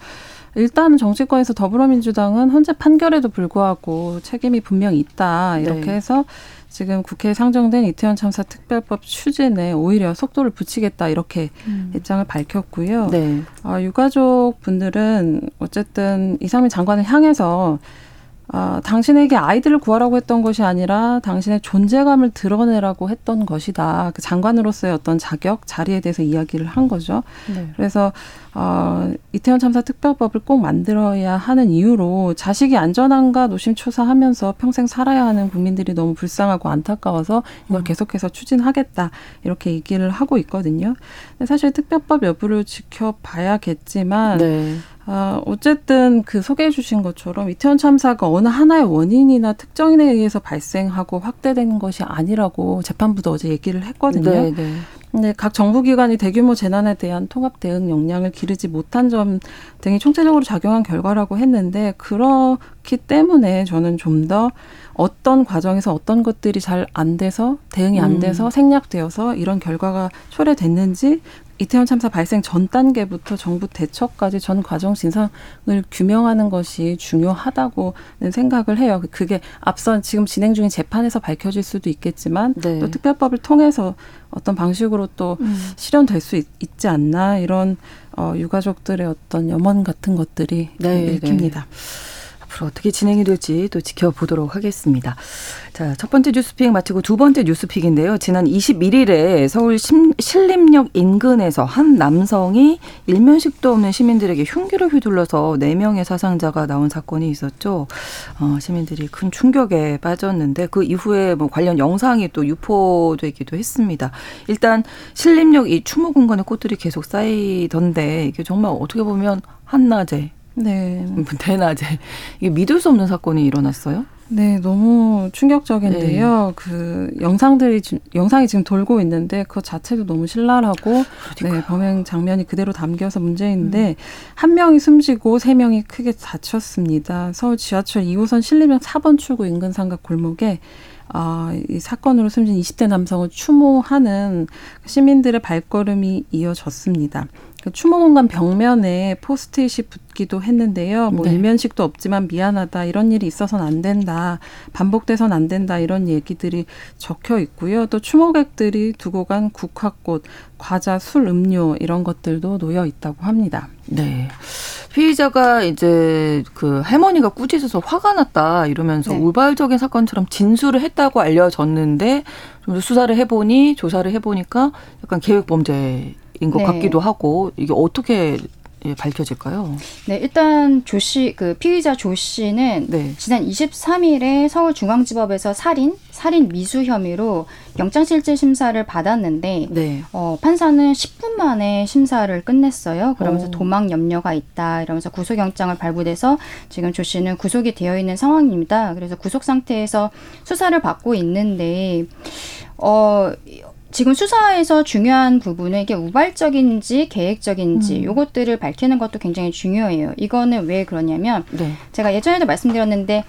일단 정치권에서 더불어민주당은 헌재 판결에도 불구하고 책임이 분명히 있다 이렇게 네. 해서 지금 국회에 상정된 이태원 참사 특별법 추진에 오히려 속도를 붙이겠다 이렇게 음. 입장을 밝혔고요. 네. 아, 유가족 분들은 어쨌든 이상민 장관을 향해서 아, 당신에게 아이들을 구하라고 했던 것이 아니라 당신의 존재감을 드러내라고 했던 것이다. 그 장관으로서의 어떤 자격, 자리에 대해서 이야기를 한 거죠. 네. 그래서 어, 이태원 참사 특별법을 꼭 만들어야 하는 이유로 자식이 안전한가 노심초사하면서 평생 살아야 하는 국민들이 너무 불쌍하고 안타까워서 이걸 음. 계속해서 추진하겠다 이렇게 얘기를 하고 있거든요. 근데 사실 특별법 여부를 지켜봐야겠지만 네. 아, 어쨌든 그 소개해 주신 것처럼 이태원 참사가 어느 하나의 원인이나 특정인에 의해서 발생하고 확대된 것이 아니라고 재판부도 어제 얘기를 했거든요. 네, 네. 근데 각 정부기관이 대규모 재난에 대한 통합 대응 역량을 기르지 못한 점 등이 총체적으로 작용한 결과라고 했는데 그렇기 때문에 저는 좀 더 어떤 과정에서 어떤 것들이 잘 안 돼서 대응이 안 음. 돼서 음. 생략되어서 이런 결과가 초래됐는지 이태원 참사 발생 전 단계부터 정부 대처까지 전 과정 진상을 규명하는 것이 중요하다고는 생각을 해요. 그게 앞선 지금 진행 중인 재판에서 밝혀질 수도 있겠지만 네. 또 특별법을 통해서 어떤 방식으로 또 음. 실현될 수 있, 지 않나 이런 어, 유가족들의 어떤 염원 같은 것들이 네, 읽힙니다. 네. 앞으로 어떻게 진행이 될지 또 지켜보도록 하겠습니다. 자, 첫 번째 뉴스픽 마치고 두 번째 뉴스픽인데요. 지난 21일에 서울 신림역 인근에서 한 남성이 일면식도 없는 시민들에게 흉기를 휘둘러서 4명의 사상자가 나온 사건이 있었죠. 어, 시민들이 큰 충격에 빠졌는데 그 이후에 뭐 관련 영상이 또 유포되기도 했습니다. 일단 신림역 이 추모 공간에 꽃들이 계속 쌓이던데 이게 정말 어떻게 보면 한낮에 네. *laughs* 대낮에 이게 믿을 수 없는 사건이 일어났어요. 네, 너무 충격적인데요. 네. 그 영상들이 영상이 지금 돌고 있는데 그 자체도 너무 신랄하고 네, 범행 장면이 그대로 담겨서 문제인데 음. 한 명이 숨지고 세 명이 크게 다쳤습니다. 서울 지하철 2호선 신림역 4번 출구 인근 삼각 골목에 아, 이 사건으로 숨진 20대 남성을 추모하는 시민들의 발걸음이 이어졌습니다. 그 추모 공간 벽면에 포스트잇이 붙기도 했는데요. 뭐 네. 일면식도 없지만 미안하다 이런 일이 있어서는 안 된다 반복돼선 안 된다 이런 얘기들이 적혀 있고요. 또 추모객들이 두고 간 국화꽃, 과자, 술, 음료 이런 것들도 놓여 있다고 합니다. 네. 피의자가 이제 그 할머니가 꾸짖어서 화가 났다 이러면서 네. 우발적인 사건처럼 진술을 했다고 알려졌는데 좀 수사를 해보니 조사를 해보니까 약간 계획 범죄 인 것 네. 같기도 하고 이게 어떻게 예, 밝혀질까요? 네, 일단 조 씨, 그 피의자 조 씨는 네. 지난 23일에 서울중앙지법에서 살인, 살인 미수 혐의로 영장실질 심사를 받았는데 네. 어, 판사는 10분 만에 심사를 끝냈어요. 그러면서 오. 도망 염려가 있다 이러면서 구속영장을 발부돼서 지금 조 씨는 구속이 되어 있는 상황입니다. 그래서 구속 상태에서 수사를 받고 있는데 어 지금 수사에서 중요한 부분은 이게 우발적인지 계획적인지 음. 요것들을 밝히는 것도 굉장히 중요해요. 이거는 왜 그러냐면 네. 제가 예전에도 말씀드렸는데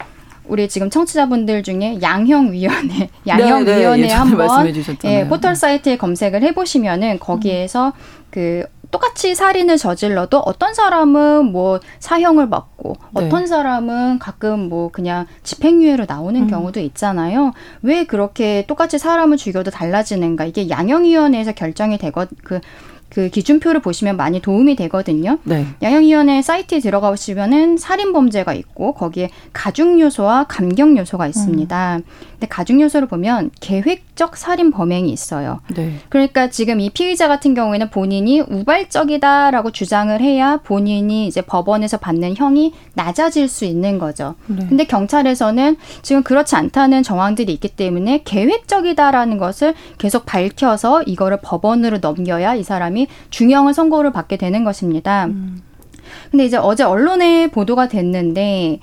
우리 지금 청취자분들 중에 양형위원회, 양형위원회 네, *laughs* 네, 한번 예, 포털 사이트에 검색을 해보시면은 거기에서 음. 그 똑같이 살인을 저질러도 어떤 사람은 뭐 사형을 받고 네. 어떤 사람은 가끔 뭐 그냥 집행유예로 나오는 음. 경우도 있잖아요. 왜 그렇게 똑같이 사람을 죽여도 달라지는가? 이게 양형위원회에서 결정이 되거 그그 기준표를 보시면 많이 도움이 되거든요. 네. 양형위원회 사이트에 들어가 보시면은 살인 범죄가 있고 거기에 가중 요소와 감경 요소가 있습니다. 음. 근데 가중 요소를 보면 계획적 살인 범행이 있어요. 네. 그러니까 지금 이 피의자 같은 경우에는 본인이 우발적이다라고 주장을 해야 본인이 이제 법원에서 받는 형이 낮아질 수 있는 거죠. 네. 근데 경찰에서는 지금 그렇지 않다는 정황들이 있기 때문에 계획적이다라는 것을 계속 밝혀서 이거를 법원으로 넘겨야 이 사람이 중형을 선고를 받게 되는 것입니다. 음. 근데 이제 어제 언론에 보도가 됐는데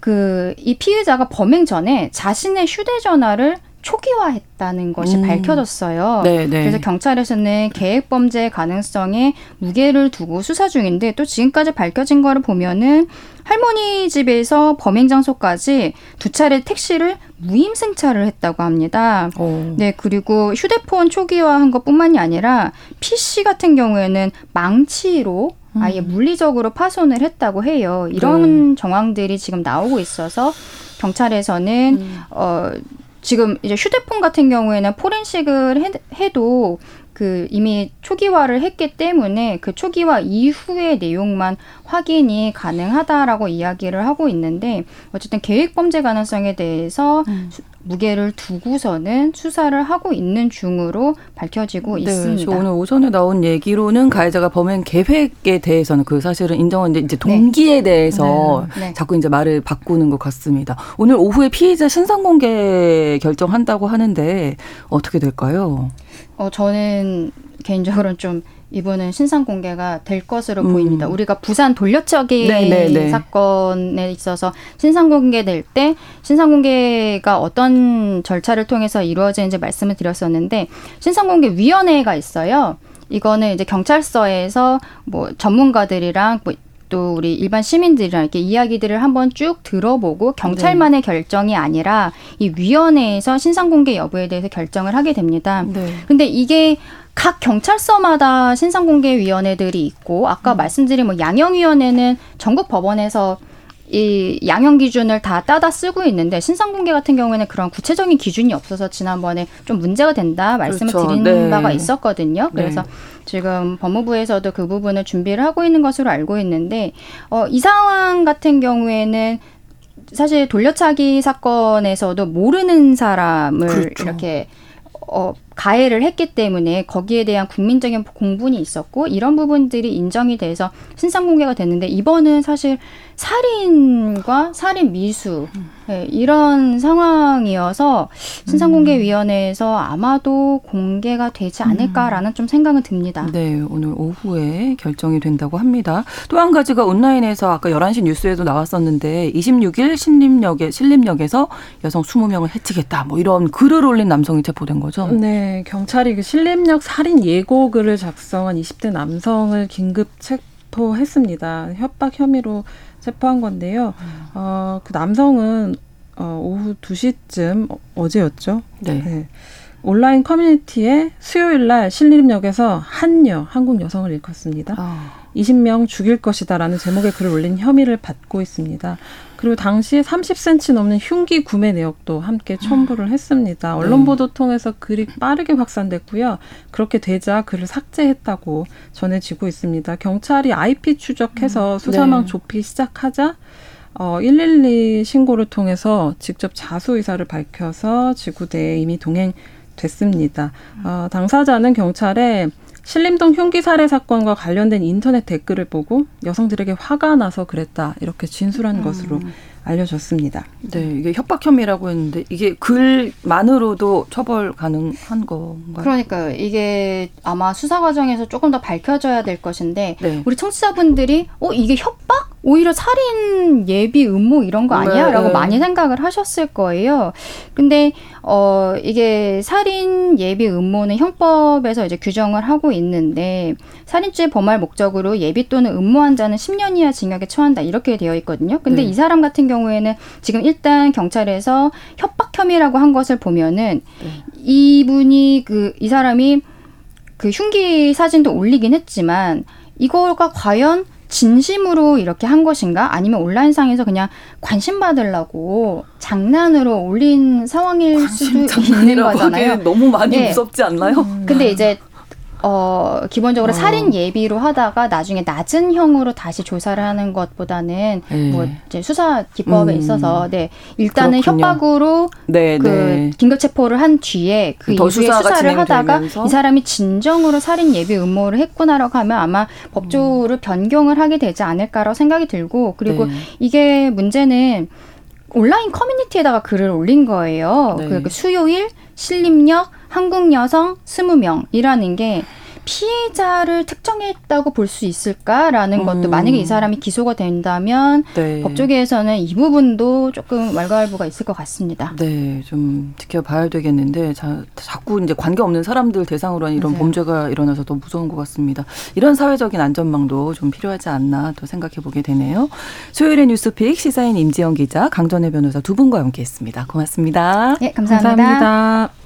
그 이 피의자가 범행 전에 자신의 휴대전화를 초기화했다는 것이 음. 밝혀졌어요. 네네. 네. 그래서 경찰에서는 계획 범죄 가능성에 무게를 두고 수사 중인데 또 지금까지 밝혀진 거를 보면은 할머니 집에서 범행 장소까지 두 차례 택시를 무임 승차를 했다고 합니다. 오. 네, 그리고 휴대폰 초기화한 것뿐만이 아니라 PC 같은 경우에는 망치로 음. 아예 물리적으로 파손을 했다고 해요. 이런 네. 정황들이 지금 나오고 있어서 경찰에서는 음. 어 지금 이제 휴대폰 같은 경우에는 포렌식을 해, 도 그 이미 초기화를 했기 때문에 그 초기화 이후의 내용만 확인이 가능하다라고 이야기를 하고 있는데 어쨌든 계획 범죄 가능성에 대해서 음. 무게를 두고서는 수사를 하고 있는 중으로 밝혀지고 네, 있습니다. 오늘 오전에 나온 얘기로는 가해자가 범행 계획에 대해서는 그 사실은 인정하는데 이제 동기에 네. 대해서 네. 네. 자꾸 이제 말을 바꾸는 것 같습니다. 오늘 오후에 피의자 신상 공개 결정한다고 하는데 어떻게 될까요? 어 저는 개인적으로는 좀 이번은 신상 공개가 될 것으로 음. 보입니다. 우리가 부산 돌려차기 네네네. 네, 네. 사건에 있어서 신상 공개될 때 신상 공개가 어떤 절차를 통해서 이루어지는지 말씀을 드렸었는데 신상 공개 위원회가 있어요. 이거는 이제 경찰서에서 뭐 전문가들이랑 뭐또 우리 일반 시민들이랑 이렇게 이야기들을 한번 쭉 들어보고 경찰만의 네. 결정이 아니라 이 위원회에서 신상 공개 여부에 대해서 결정을 하게 됩니다. 네. 근데 이게 각 경찰서마다 신상공개위원회들이 있고 아까 음. 말씀드린 뭐 양형위원회는 전국 법원에서 이 양형 기준을 다 따다 쓰고 있는데 신상 공개 같은 경우에는 그런 구체적인 기준이 없어서 지난번에 좀 문제가 된다 말씀을 그렇죠. 드린 네. 바가 있었거든요. 그래서 네. 지금 법무부에서도 그 부분을 준비를 하고 있는 것으로 알고 있는데 어, 이 상황 같은 경우에는 사실 돌려차기 사건에서도 모르는 사람을 그렇죠. 이렇게 어, 가해를 했기 때문에 거기에 대한 국민적인 공분이 있었고 이런 부분들이 인정이 돼서 신상 공개가 됐는데 이번은 사실 살인과 살인 미수 네, 이런 상황이어서 신상공개위원회에서 아마도 공개가 되지 않을까라는 좀 생각은 듭니다. 네, 오늘 오후에 결정이 된다고 합니다. 또 한 가지가 온라인에서 아까 11시 뉴스에도 나왔었는데 26일 신림역에 신림역에서 여성 20명을 해치겠다. 뭐 이런 글을 올린 남성이 체포된 거죠. 네, 경찰이 그 신림역 살인 예고글을 작성한 20대 남성을 긴급 체포했습니다. 협박 혐의로 체포한 건데요. 음. 어, 그 남성은 어, 오후 2시쯤 어, 어제였죠. 네. 네. 온라인 커뮤니티에 수요일 날 신림역에서 한여 한국 여성을 일컫습니다. 아. 20명 죽일 것이다라는 제목의 글을 올린 혐의를 받고 있습니다. 그리고 당시 30cm 넘는 흉기 구매 내역도 함께 첨부를 했습니다. 네. 언론 보도 통해서 글이 빠르게 확산됐고요. 그렇게 되자 글을 삭제했다고 전해지고 있습니다. 경찰이 IP 추적해서 음. 수사망 네. 좁히 시작하자 어, 112 신고를 통해서 직접 자수 의사를 밝혀서 지구대에 이미 동행 됐습니다. 어, 당사자는 경찰에 신림동 흉기 살해 사건과 관련된 인터넷 댓글을 보고 여성들에게 화가 나서 그랬다 이렇게 진술한 음. 것으로 알려졌습니다. 네, 이게 협박 혐의라고 했는데 이게 글만으로도 처벌 가능한 건가요? 그러니까요. 이게 아마 수사 과정에서 조금 더 밝혀져야 될 것인데 네. 우리 청취자분들이 어 이게 협박? 오히려 살인 예비 음모 이런 거 아니야?라고 네. 많이 생각을 하셨을 거예요. 근데 어 이게 살인 예비 음모는 형법에서 이제 규정을 하고 있는데 살인죄 범할 목적으로 예비 또는 음모한 자는 10년 이하 징역에 처한다 이렇게 되어 있거든요. 근데 네. 이 사람 같은 경우에는 지금 일단 경찰에서 협박 혐의라고 한 것을 보면은 네. 이분이 그 이 사람이 그 흉기 사진도 올리긴 했지만 이거가 과연 진심으로 이렇게 한 것인가? 아니면 온라인상에서 그냥 관심 받으려고 장난으로 올린 상황일 수도 있는 거잖아요. 너무 많이 네. 무섭지 않나요? 음. 근데 이제 어, 기본적으로 어. 살인 예비로 하다가 나중에 낮은 형으로 다시 조사를 하는 것보다는 네. 뭐 이제 수사 기법에 음. 있어서 네 일단은 그렇군요. 협박으로 네, 그 네. 긴급 체포를 한 뒤에 그 이후에 수사를 하다가 이 사람이 진정으로 살인 예비 음모를 했구나라고 하면 아마 법조를 음. 변경을 하게 되지 않을까라고 생각이 들고 그리고 네. 이게 문제는 온라인 커뮤니티에다가 글을 올린 거예요. 네. 그 수요일 신림역 한국 여성 20명이라는 게 피해자를 특정했다고 볼 수 있을까라는 음. 것도 만약에 이 사람이 기소가 된다면 네. 법조계에서는 이 부분도 조금 왈가왈부가 있을 것 같습니다. 네, 좀 지켜봐야 되겠는데 자, 자꾸 이제 관계 없는 사람들 대상으로 한 이런 맞아요. 범죄가 일어나서 더 무서운 것 같습니다. 이런 사회적인 안전망도 좀 필요하지 않나 또 생각해 보게 되네요. 수요일의 뉴스픽 시사인 임지영 기자, 강전혜 변호사 두 분과 함께했습니다. 고맙습니다. 네, 감사합니다. 감사합니다.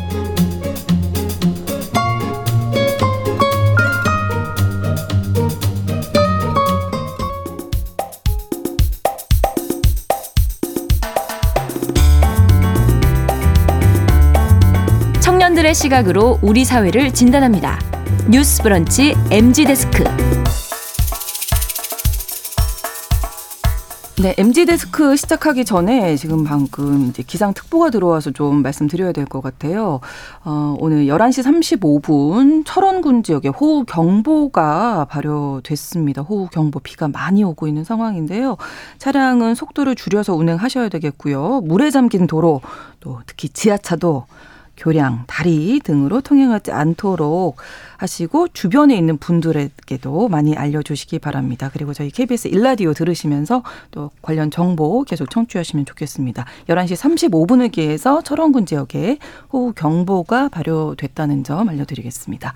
청년들의 시각으로 우리 사회를 진단합니다. 뉴스 브런치 MG 데스크. 네, MG 데스크 시작하기 전에 지금 방금 이제 기상 특보가 들어와서 좀 말씀드려야 될 것 같아요. 어, 오늘 11시 35분 철원군 지역에 호우 경보가 발효됐습니다. 호우 경보 비가 많이 오고 있는 상황인데요. 차량은 속도를 줄여서 운행하셔야 되겠고요. 물에 잠긴 도로 또 특히 지하차도 교량, 다리 등으로 통행하지 않도록 하시고 주변에 있는 분들에게도 많이 알려주시기 바랍니다. 그리고 저희 KBS 일라디오 들으시면서 또 관련 정보 계속 청취하시면 좋겠습니다. 11시 35분을 기해서 철원군 지역에 호우 경보가 발효됐다는 점 알려드리겠습니다.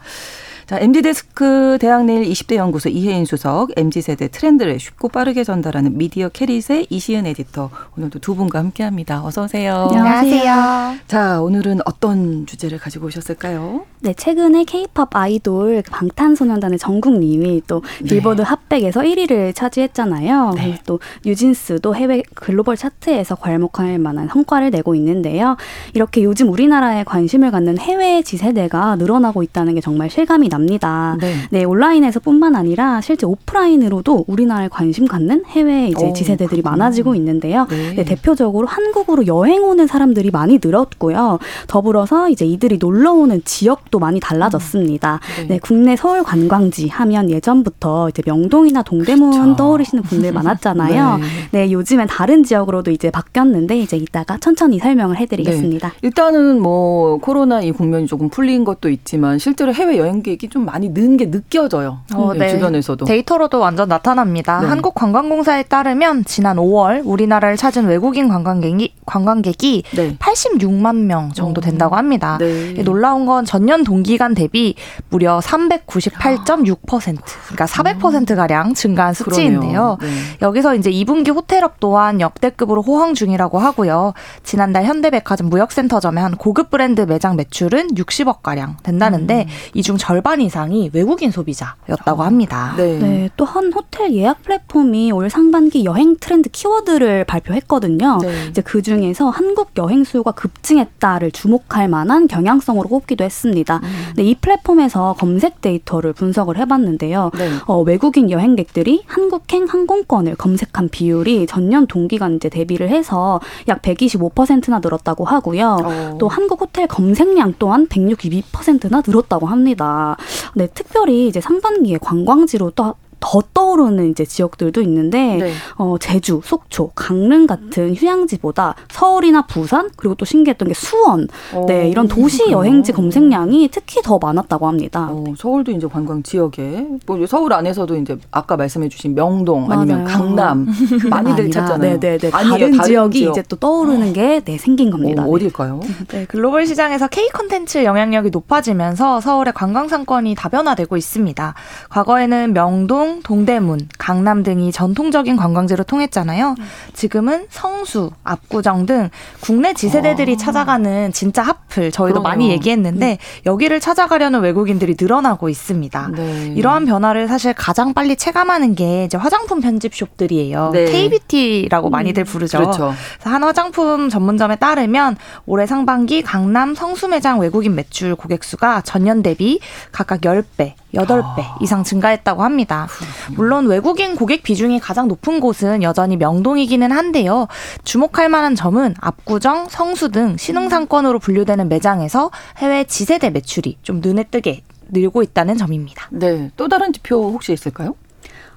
자, MD데스크 대학내일 20대 연구소 이혜인 수석, MZ세대 트렌드를 쉽고 빠르게 전달하는 미디어 캐릿의 이시은 에디터, 오늘도 두 분과 함께 합니다. 어서 오세요. 안녕하세요. 자, 오늘은 어떤 주제를 가지고 오셨을까요? 네, 최근에 케이팝 아이돌 방탄소년단의 정국님이 또 네. 빌보드 핫백에서 1위를 차지했잖아요. 네. 또 뉴진스도 해외 글로벌 차트에서 괄목할 만한 성과를 내고 있는데요. 이렇게 요즘 우리나라에 관심을 갖는 해외 지세대가 늘어나고 있다는 게 정말 실감이 납니다. 네. 네, 온라인에서뿐만 아니라 실제 오프라인으로도 우리나라에 관심 갖는 해외 이제 오, 지세대들이 그렇군요. 많아지고 있는데요. 네. 네, 대표적으로 한국으로 여행 오는 사람들이 많이 늘었고요. 더불어서 이제 이들이 놀러 오는 지역도 많이 달라졌습니다. 네. 네, 국내 서울 관광지 하면 예전부터 이제 명동이나 동대문 그렇죠. 떠오르시는 분들 많았잖아요. *laughs* 네. 네. 요즘엔 다른 지역으로도 이제 바뀌었는데 이제 이따가 천천히 설명을 해드리겠습니다. 일단은 뭐 코로나 이 국면이 조금 풀린 것도 있지만 실제로 해외 여행객이 좀 많이 는 게 느껴져요. 어, 네, 네. 주변에서도. 데이터로도 완전 나타납니다. 네. 한국관광공사에 따르면 지난 5월 우리나라를 찾은 외국인 관광객이, 관광객이 네. 86만 명 정도 된다고 합니다. 네. 놀라운 건 전년 동기간 대비 무려 398.6%, 그러니까 400% 가량 증가한 수치인데요. 네. 여기서 이제 2분기 호텔업 또한 역대급으로 호황 중이라고 하고요. 지난달 현대백화점 무역센터점의 한 고급 브랜드 매장 매출은 60억 가량 된다는데 이중 절반 이상이 외국인 소비자였다고 합니다. 네. 네, 또 한 호텔 예약 플랫폼이 올 상반기 여행 트렌드 키워드를 발표했거든요. 네. 이제 그 중에서 한국 여행 수요가 급증했다를 주목할 만한 경향성으로 꼽기도 했습니다. 음. 네, 이 플랫폼에서 검색 데이터를 분석을 해봤는데요. 네. 어, 외국인 여행객들이 한국행 항공권을 검색한 비율이 전년 동기간 이제 대비를 해서 약 125%나 늘었다고 하고요. 어. 또 한국 호텔 검색량 또한 162%나 늘었다고 합니다. 네, 특별히 이제 상반기에 관광지로 또 더 떠오르는 이제 지역들도 있는데 네. 어, 제주, 속초, 강릉 같은 휴양지보다 서울이나 부산 그리고 또 신기했던 게 수원 네 어, 이런 도시. 여행지 검색량이 특히 더 많았다고 합니다. 어, 서울도 이제 관광 지역에 뭐 서울 안에서도 이제 아까 말씀해주신 명동 아니면 맞아요. 강남 *laughs* 많이들 찾잖아요. 네네네. 아니에요, 다른, 지역이 지역. 이제 또 떠오르는 게 네, 생긴 겁니다. 어, 네. 어딜까요? *laughs* 네, 글로벌 시장에서 K 콘텐츠 영향력이 높아지면서 서울의 관광 상권이 다변화되고 있습니다. 과거에는 명동, 동대문, 강남 등이 전통적인 관광지로 통했잖아요. 지금은 성수, 압구정 등 국내 지세대들이 찾아가는 진짜 핫플 저희도 그러네요. 많이 얘기했는데 여기를 찾아가려는 외국인들이 늘어나고 있습니다. 네. 이러한 변화를 사실 가장 빨리 체감하는 게 이제 화장품 편집숍들이에요. 네. KBT라고 많이들 부르죠. 그렇죠. 한 화장품 전문점에 따르면 올해 상반기 강남 성수 매장 외국인 매출 고객 수가 전년 대비 각각 10배, 8배 아. 이상 증가했다고 합니다. 물론 외국인 고객 비중이 가장 높은 곳은 여전히 명동이기는 한데요. 주목할 만한 점은 압구정, 성수 등 신흥상권으로 분류되는 매장에서 해외 지세대 매출이 좀 눈에 뜨게 늘고 있다는 점입니다. 네. 또 다른 지표 혹시 있을까요?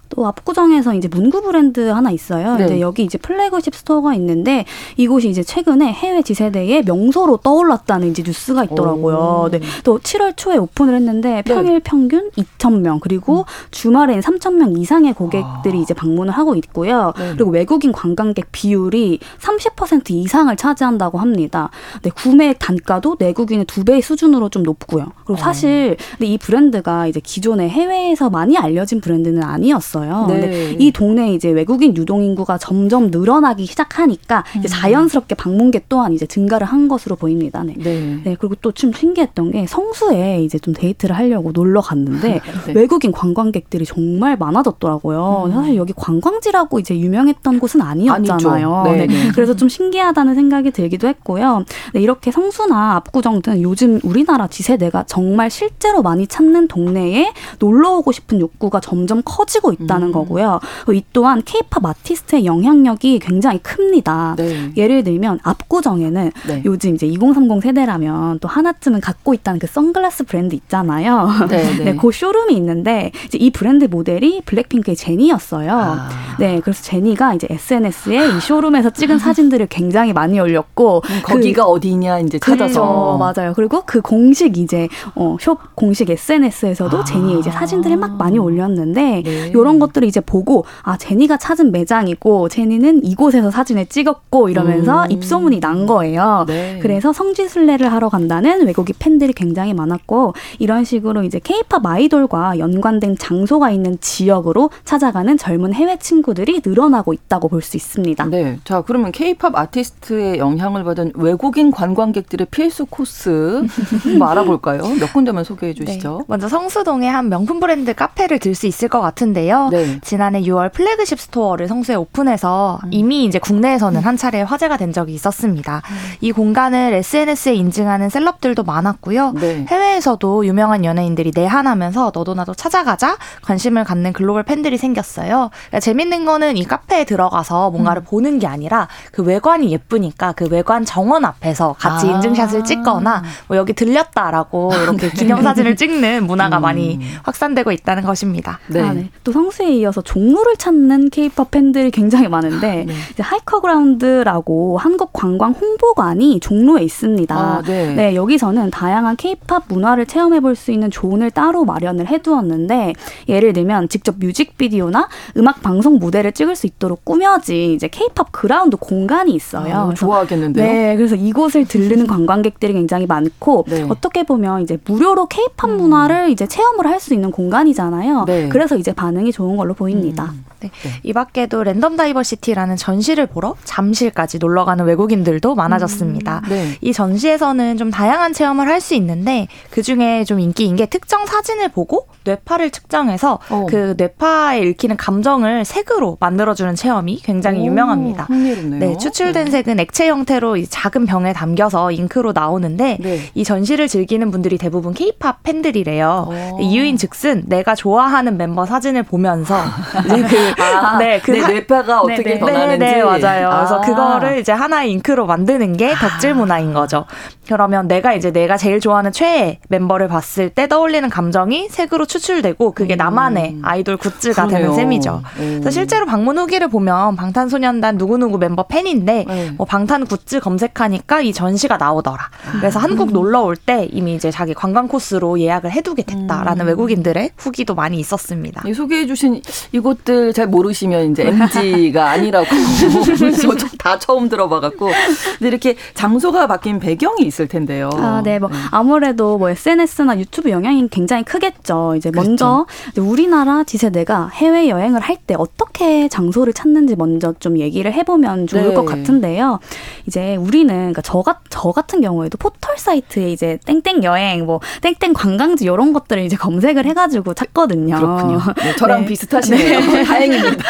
또 압구정에서 이제 문구 브랜드 하나 있어요. 네. 이제 여기 이제 flagship store가 있는데 이곳이 이제 최근에 해외 Z세대의 명소로 떠올랐다는 이제 뉴스가 있더라고요. 네. 또 7월 초에 오픈을 했는데 네. 평일 네. 평균 2,000명 그리고 음. 주말엔 3,000명 이상의 고객들이 아. 이제 방문을 하고 있고요. 네. 그리고 외국인 관광객 비율이 30% 이상을 차지한다고 합니다. 네, 구매 단가도 내국인의 두 배 수준으로 좀 높고요. 그리고 아. 사실 어. 이 브랜드가 이제 기존에 해외에서 많이 알려진 브랜드는 아니었어요. 있어요. 네. 근데 이 동네에 이제 외국인 유동 인구가 점점 늘어나기 시작하니까 음. 자연스럽게 방문객 또한 이제 증가를 한 것으로 보입니다. 네. 네. 네 그리고 또 좀 신기했던 게 성수에 이제 좀 데이트를 하려고 놀러 갔는데 *laughs* 네. 외국인 관광객들이 정말 많아졌더라고요. 음. 사실 여기 관광지라고 이제 유명했던 곳은 아니었잖아요. 네. 네. 네. 그래서 좀 신기하다는 생각이 들기도 했고요. 네, 이렇게 성수나 압구정 등 요즘 우리나라 Z세대가 정말 실제로 많이 찾는 동네에 놀러 오고 싶은 욕구가 점점 커지고 있다. 있다는 음. 거고요. 이 또한 케이팝 아티스트의 영향력이 굉장히 큽니다. 네. 예를 들면 압구정에는 네. 요즘 이제 2030 세대라면 또 하나쯤은 갖고 있다는 그 선글라스 브랜드 있잖아요. 네, 네. *laughs* 네, 그 쇼룸이 있는데 이제 이 브랜드 모델이 블랙핑크의 제니였어요. 아. 네, 그래서 제니가 이제 SNS에 이 쇼룸에서 찍은 사진들을 굉장히 많이 올렸고 음, 거기가 그, 어디냐 이제 찾아서 그렇죠. 맞아요. 그리고 그 공식 이제 어, 쇼 공식 SNS에서도 아. 제니의 이제 사진들을 막 많이 올렸는데 네. 이런 이런 것들을 이제 보고 아 제니가 찾은 매장이고 제니는 이곳에서 사진을 찍었고 이러면서 음. 입소문이 난 거예요. 네. 그래서 성지순례를 하러 간다는 외국인 팬들이 굉장히 많았고 이런 식으로 이제 케이팝 아이돌과 연관된 장소가 있는 지역으로 찾아가는 젊은 해외 친구들이 늘어나고 있다고 볼 수 있습니다. 네. 자, 그러면 케이팝 아티스트의 영향을 받은 외국인 관광객들의 필수 코스 한번 알아볼까요? 몇 군데만 소개해 *laughs* 주시죠. 네. 먼저 성수동에 한 명품 브랜드 카페를 들 수 있을 것 같은데요. 네. 지난해 6월 flagship store를 성수에 오픈해서 음. 이미 이제 국내에서는 한 차례 화제가 된 적이 있었습니다. 음. 이 공간을 SNS에 인증하는 셀럽들도 많았고요. 네. 해외에서도 유명한 연예인들이 내한하면서 너도 나도 찾아가자 관심을 갖는 글로벌 팬들이 생겼어요. 그러니까 재밌는 거는 이 카페에 들어가서 뭔가를 음. 보는 게 아니라 그 외관이 예쁘니까 그 외관 정원 앞에서 같이 아. 인증샷을 찍거나 뭐 여기 들렸다라고 이렇게 *laughs* 네. 기념사진을 찍는 문화가 음. 많이 확산되고 있다는 것입니다. 네. 아, 네. 또 성수 콘서트에 이어서 종로를 찾는 케이팝 팬들이 굉장히 많은데 네. 이제 하이커그라운드라고 한국 관광 홍보관이 종로에 있습니다. 아, 네. 네. 여기서는 다양한 케이팝 문화를 체험해 볼 수 있는 zone을 따로 마련을 해 두었는데 예를 들면 직접 뮤직비디오나 음악 방송 무대를 찍을 수 있도록 꾸며진 이제 케이팝 그라운드 공간이 있어요. 아, 좋아하겠는데요. 네, 그래서 이곳을 들르는 관광객들이 굉장히 많고 네. 어떻게 보면 이제 무료로 케이팝 음. 문화를 이제 체험을 할 수 있는 공간이잖아요. 네. 그래서 이제 반응이 좋은 걸로 보입니다. 음. 네. 네. 이 밖에도 랜덤 다이버시티라는 전시를 보러 잠실까지 놀러 가는 외국인들도 많아졌습니다. 음. 네. 이 전시에서는 좀 다양한 체험을 할 수 있는데 그 중에 좀 인기인 게 특정 사진을 보고 뇌파를 측정해서 오. 어. 그 뇌파에 읽히는 감정을 색으로 만들어주는 체험이 굉장히 오, 유명합니다. 흥미롭네요. 네, 추출된 네. 색은 액체 형태로 작은 병에 담겨서 잉크로 나오는데 네. 이 전시를 즐기는 분들이 대부분 케이팝 팬들이래요. 오. 이유인 즉슨 내가 좋아하는 멤버 사진을 보면 서 *laughs* 이제 그 아, 네, 그내 뇌파가 어떻게 네, 네. 변하는지 네, 네, 맞아요. 아. 그래서 그거를 이제 하나의 잉크로 만드는 게 덕질 문화인 거죠. 그러면 내가 이제 내가 제일 좋아하는 최애 멤버를 봤을 때 떠올리는 감정이 색으로 추출되고 그게 음. 나만의 아이돌 굿즈가 그러네요. 되는 셈이죠. 그래서 실제로 방문 후기를 보면 방탄소년단 누구누구 멤버 팬인데 네. 뭐 방탄 굿즈 검색하니까 이 전시가 나오더라. 그래서 음. 한국 놀러 올 때 이미 이제 자기 관광 코스로 예약을 해두게 됐다라는 음. 외국인들의 후기도 많이 있었습니다. 소개해 주신 이곳들 잘 모르시면 이제 MG가 *laughs* 아니라고 *laughs* 다 처음 들어봐갖고 근데 이렇게 장소가 바뀐 배경이 있. 있을 텐데요. 아, 네. 뭐 네. 아무래도 뭐 SNS나 유튜브 영향이 굉장히 크겠죠. 이제 그렇죠. 먼저 이제 우리나라 지세대가 해외 여행을 할 때 어떻게 장소를 찾는지 먼저 좀 얘기를 해보면 좋을 네. 것 같은데요. 이제 우리는 그러니까 저, 저 같은 경우에도 포털 사이트에 이제 땡땡 여행, 뭐 땡땡 관광지 이런 것들을 이제 검색을 해가지고 찾거든요. 그렇군요. 네, *laughs* 저랑 네. 비슷하시네요. 네. *laughs* 다행입니다.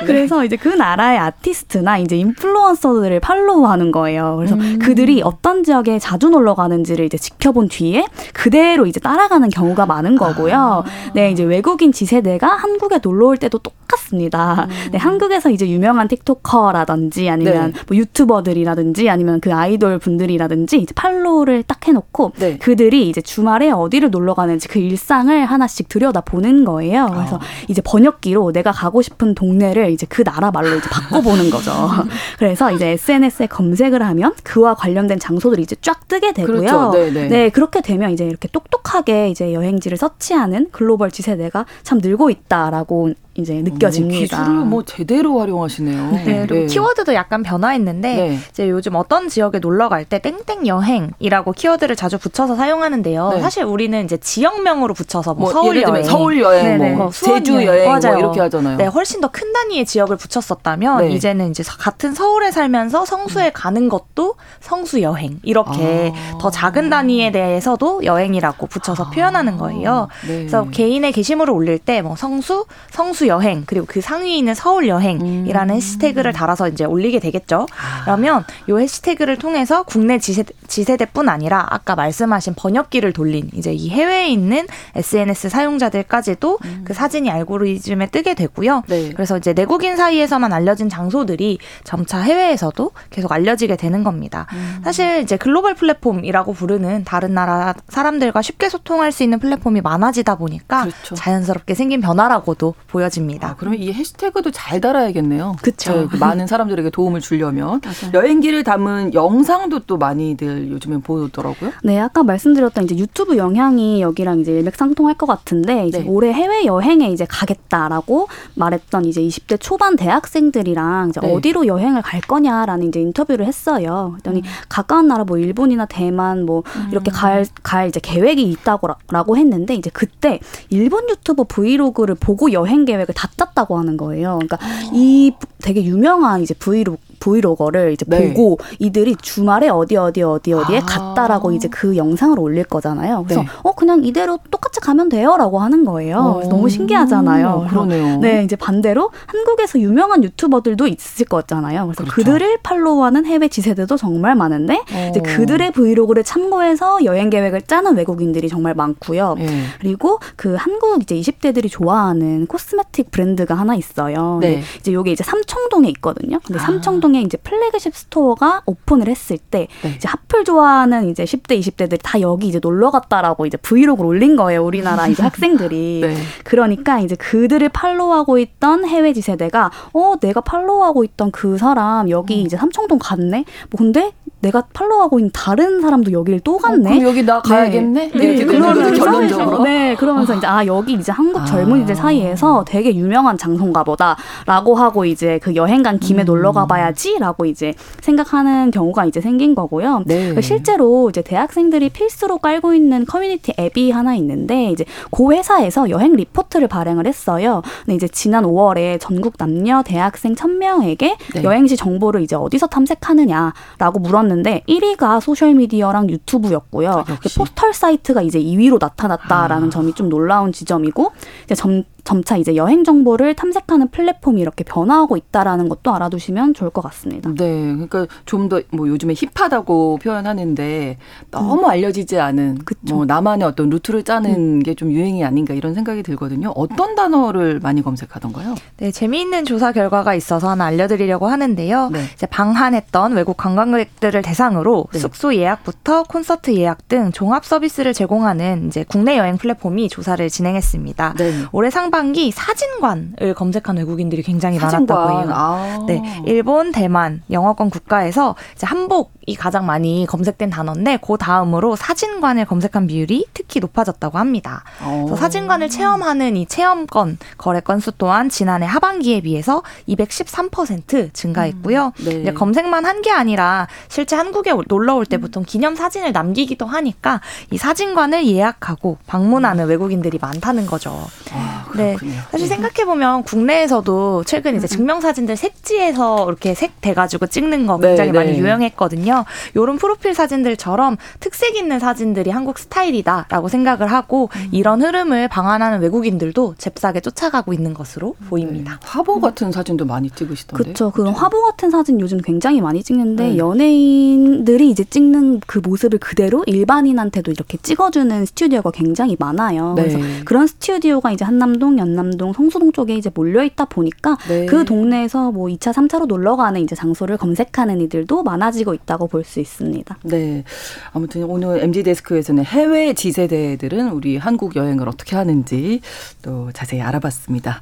*laughs* 그래서 이제 그 나라의 아티스트나 이제 인플루언서들을 팔로우하는 거예요. 그래서 음. 그들이 어떤 지역에 자주 놀러 가는지를 이제 지켜본 뒤에 그대로 이제 따라가는 경우가 많은 거고요. 아. 네, 이제 외국인 Z세대가 한국에 놀러 올 때도 똑같습니다. 음. 네, 한국에서 이제 유명한 틱토커라든지 아니면 네. 뭐 유튜버들이라든지 아니면 그 아이돌 분들이라든지 이제 팔로우를 딱 해놓고 네. 그들이 이제 주말에 어디를 놀러 가는지 그 일상을 하나씩 들여다 보는 거예요. 그래서 어. 이제 번역기로 내가 가고 싶은 동네를 이제 그 나라 말로 이제 바꿔보는 거죠. *laughs* 그래서 이제 SNS에 검색을 하면 그와 관련된 장소들이 이제 쫙 뜨게 되고요. 그렇죠. 네, 네. 네, 그렇게 되면 이제 이렇게 똑똑하게 이제 여행지를 서치하는 글로벌 지세대가 참 늘고 있다라고 이제 어, 느껴집니다. 기술을 뭐 제대로 활용하시네요. 네, 그리고 네. 키워드도 약간 변화했는데 네. 이제 요즘 어떤 지역에 놀러 갈 때 땡땡 여행이라고 키워드를 자주 붙여서 사용하는데요. 네. 사실 우리는 이제 지역명으로 붙여서 뭐, 뭐 서울 여행, 서울 여행, 뭐, 뭐 제주 여행 뭐 맞아요. 뭐 이렇게 하잖아요. 네, 훨씬 더 큰 단위의 지역을 붙였었다면 네. 이제는 이제 같은 서울에 살면서 성수에 음. 가는 것도 성수 여행 이렇게 아. 더 작은 단위에 대해서도 여행이라고 붙여서 아. 표현하는 거예요. 네. 그래서 개인의 게시물을 올릴 때 뭐 성수, 성수 호수 여행 그리고 그 상위에 있는 서울 여행이라는 음. 해시태그를 달아서 이제 올리게 되겠죠. 아. 그러면 요 해시태그를 통해서 국내 지세대, 지세대뿐 아니라 아까 말씀하신 번역기를 돌린 이제 이 해외에 있는 SNS 사용자들까지도 음. 그 사진이 알고리즘에 뜨게 되고요. 네. 그래서 이제 내국인 사이에서만 알려진 장소들이 점차 해외에서도 계속 알려지게 되는 겁니다. 음. 사실 이제 글로벌 플랫폼이라고 부르는 다른 나라 사람들과 쉽게 소통할 수 있는 플랫폼이 많아지다 보니까 그렇죠. 자연스럽게 생긴 변화라고도 보여 달라집니다. 아, 그러면 이 해시태그도 잘 달아야겠네요. 그렇죠. 네, 많은 사람들에게 도움을 주려면 여행기를 담은 영상도 또 많이들 요즘에 보더라고요. 네, 아까 말씀드렸던 이제 유튜브 영향이 여기랑 이제 일맥상통할 것 같은데 이제 네. 올해 해외 여행에 이제 가겠다라고 말했던 이제 20대 초반 대학생들이랑 이제 네. 어디로 여행을 갈 거냐라는 이제 인터뷰를 했어요. 그랬더니 음. 가까운 나라 뭐 일본이나 대만 뭐 음. 이렇게 갈 갈 이제 계획이 있다고라고 했는데 이제 그때 일본 유튜버 브이로그를 보고 여행 계획 계획을 다 짰다고 하는 거예요. 그러니까 이 되게 유명한 이제 브이로그 vlogger를 이제 네. 보고 이들이 주말에 어디 어디 어디 어디에 아. 갔다라고 이제 그 영상을 올릴 거잖아요. 그래서 네. 어 그냥 이대로 똑같이 가면 돼요라고 하는 거예요. 너무 신기하잖아요. 그러네요. 네, 이제 반대로 한국에서 유명한 유튜버들도 있을 거잖아요. 그래서 그렇죠. 그들을 팔로우하는 해외 Z세대들도 정말 많은데 어. 이제 그들의 브이로그를 참고해서 여행 계획을 짜는 외국인들이 정말 많고요. 네. 그리고 그 한국 이제 20대들이 좋아하는 cosmetic 브랜드가 하나 있어요. 네. 이제 요게 이제 삼청동에 있거든요. 근데 아. 삼청동 통해 이제 flagship store가 오픈을 했을 때 네. 이제 핫플 좋아하는 이제 10대, 20대들이 다 여기 이제 놀러 갔다라고 이제 브이로그를 올린 거예요. 우리나라 이제 *laughs* 학생들이. 네. 그러니까 이제 그들을 팔로우하고 있던 해외 Z세대가 어, 내가 팔로우하고 있던 그 사람 여기 음. 이제 삼청동 갔네. 뭐 근데 내가 팔로우하고 있는 다른 사람도 여기를 또 어, 갔네. 어, 여기 나 가야겠네. 네, 네. 그러면서 결론적으로. 네, 그러면서 이제 아 여기 이제 한국 젊은이들 아. 사이에서 되게 유명한 장소인가 보다라고 하고 이제 그 여행 간 김에 음. 놀러 가봐야지라고 이제 생각하는 경우가 이제 생긴 거고요. 네. 실제로 이제 대학생들이 필수로 깔고 있는 커뮤니티 앱이 하나 있는데 이제 고 회사에서 여행 리포트를 발행을 했어요. 근데 이제 지난 5월에 전국 남녀 대학생 1000명에게 네. 여행지 정보를 이제 어디서 탐색하느냐라고 물었는데. 나왔는데 1위가 소셜미디어랑 유튜브였고요. 아, 포털 사이트가 이제 2위로 나타났다라는 아. 점이 좀 놀라운 지점이고 이제 점, 점차 이제 여행 정보를 탐색하는 플랫폼이 이렇게 변화하고 있다라는 것도 알아두시면 좋을 것 같습니다. 네, 그러니까 좀 더 뭐 요즘에 힙하다고 표현하는데 너무 음. 알려지지 않은 그쵸. 뭐 나만의 어떤 루트를 짜는 음. 게좀 유행이 아닌가 이런 생각이 들거든요. 어떤 단어를 많이 검색하던가요? 네, 재미있는 조사 결과가 있어서 하나 알려드리려고 하는데요. 네. 이제 방한했던 외국 관광객들을 대상으로 네. 숙소 예약부터 콘서트 예약 등 종합 서비스를 제공하는 이제 국내 여행 플랫폼이 조사를 진행했습니다. 네. 올해 상 상반기 사진관을 검색한 외국인들이 굉장히 사진관. 많았다고 해요. 아. 네, 일본, 대만, 영어권 국가에서 이제 한복 이 가장 많이 검색된 단어인데 그 다음으로 사진관을 검색한 비율이 특히 높아졌다고 합니다. 그래서 사진관을 체험하는 이 체험권 거래 건수 또한 지난해 하반기에 비해서 213% 증가했고요. 음, 네. 검색만 한 게 아니라 실제 한국에 놀러 올 때 보통 기념 사진을 남기기도 하니까 이 사진관을 예약하고 방문하는 외국인들이 많다는 거죠. 아, 네. 사실 생각해 보면 국내에서도 최근 이제 증명 사진들 색지에서 이렇게 색 돼가지고 찍는 거 굉장히 네, 많이 네. 유행했거든요. 이런 프로필 사진들처럼 특색 있는 사진들이 한국 스타일이다라고 생각을 하고 음. 이런 흐름을 방한하는 외국인들도 잽싸게 쫓아가고 있는 것으로 네. 보입니다. 화보 같은 사진도 많이 찍으시던데. 그렇죠. 그런 화보 같은 사진 요즘 굉장히 많이 찍는데 네. 연예인들이 이제 찍는 그 모습을 그대로 일반인한테도 이렇게 찍어주는 스튜디오가 굉장히 많아요. 네. 그래서 그런 스튜디오가 이제 한남동, 연남동, 성수동 쪽에 이제 몰려 있다 보니까 네. 그 동네에서 뭐 2차, 3차로 놀러 가는 이제 장소를 검색하는 이들도 많아지고 있다고 볼 수 있습니다. 네. 아무튼 오늘 MZ 데스크에서는 해외 Z세대들은 우리 한국 여행을 어떻게 하는지 또 자세히 알아봤습니다.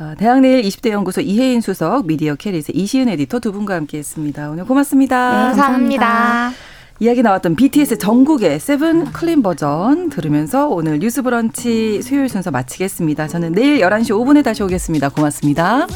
어, 대학내일 20대 연구소 이혜인 수석, 미디어 캐릿 이시은 에디터 두 분과 함께했습니다. 오늘 고맙습니다. 네, 감사합니다. 감사합니다. 이야기 나왔던 BTS 정국의 Seven clean version 들으면서 오늘 뉴스 브런치 수요일 순서 마치겠습니다. 저는 내일 11시 5분에 다시 오겠습니다. 고맙습니다.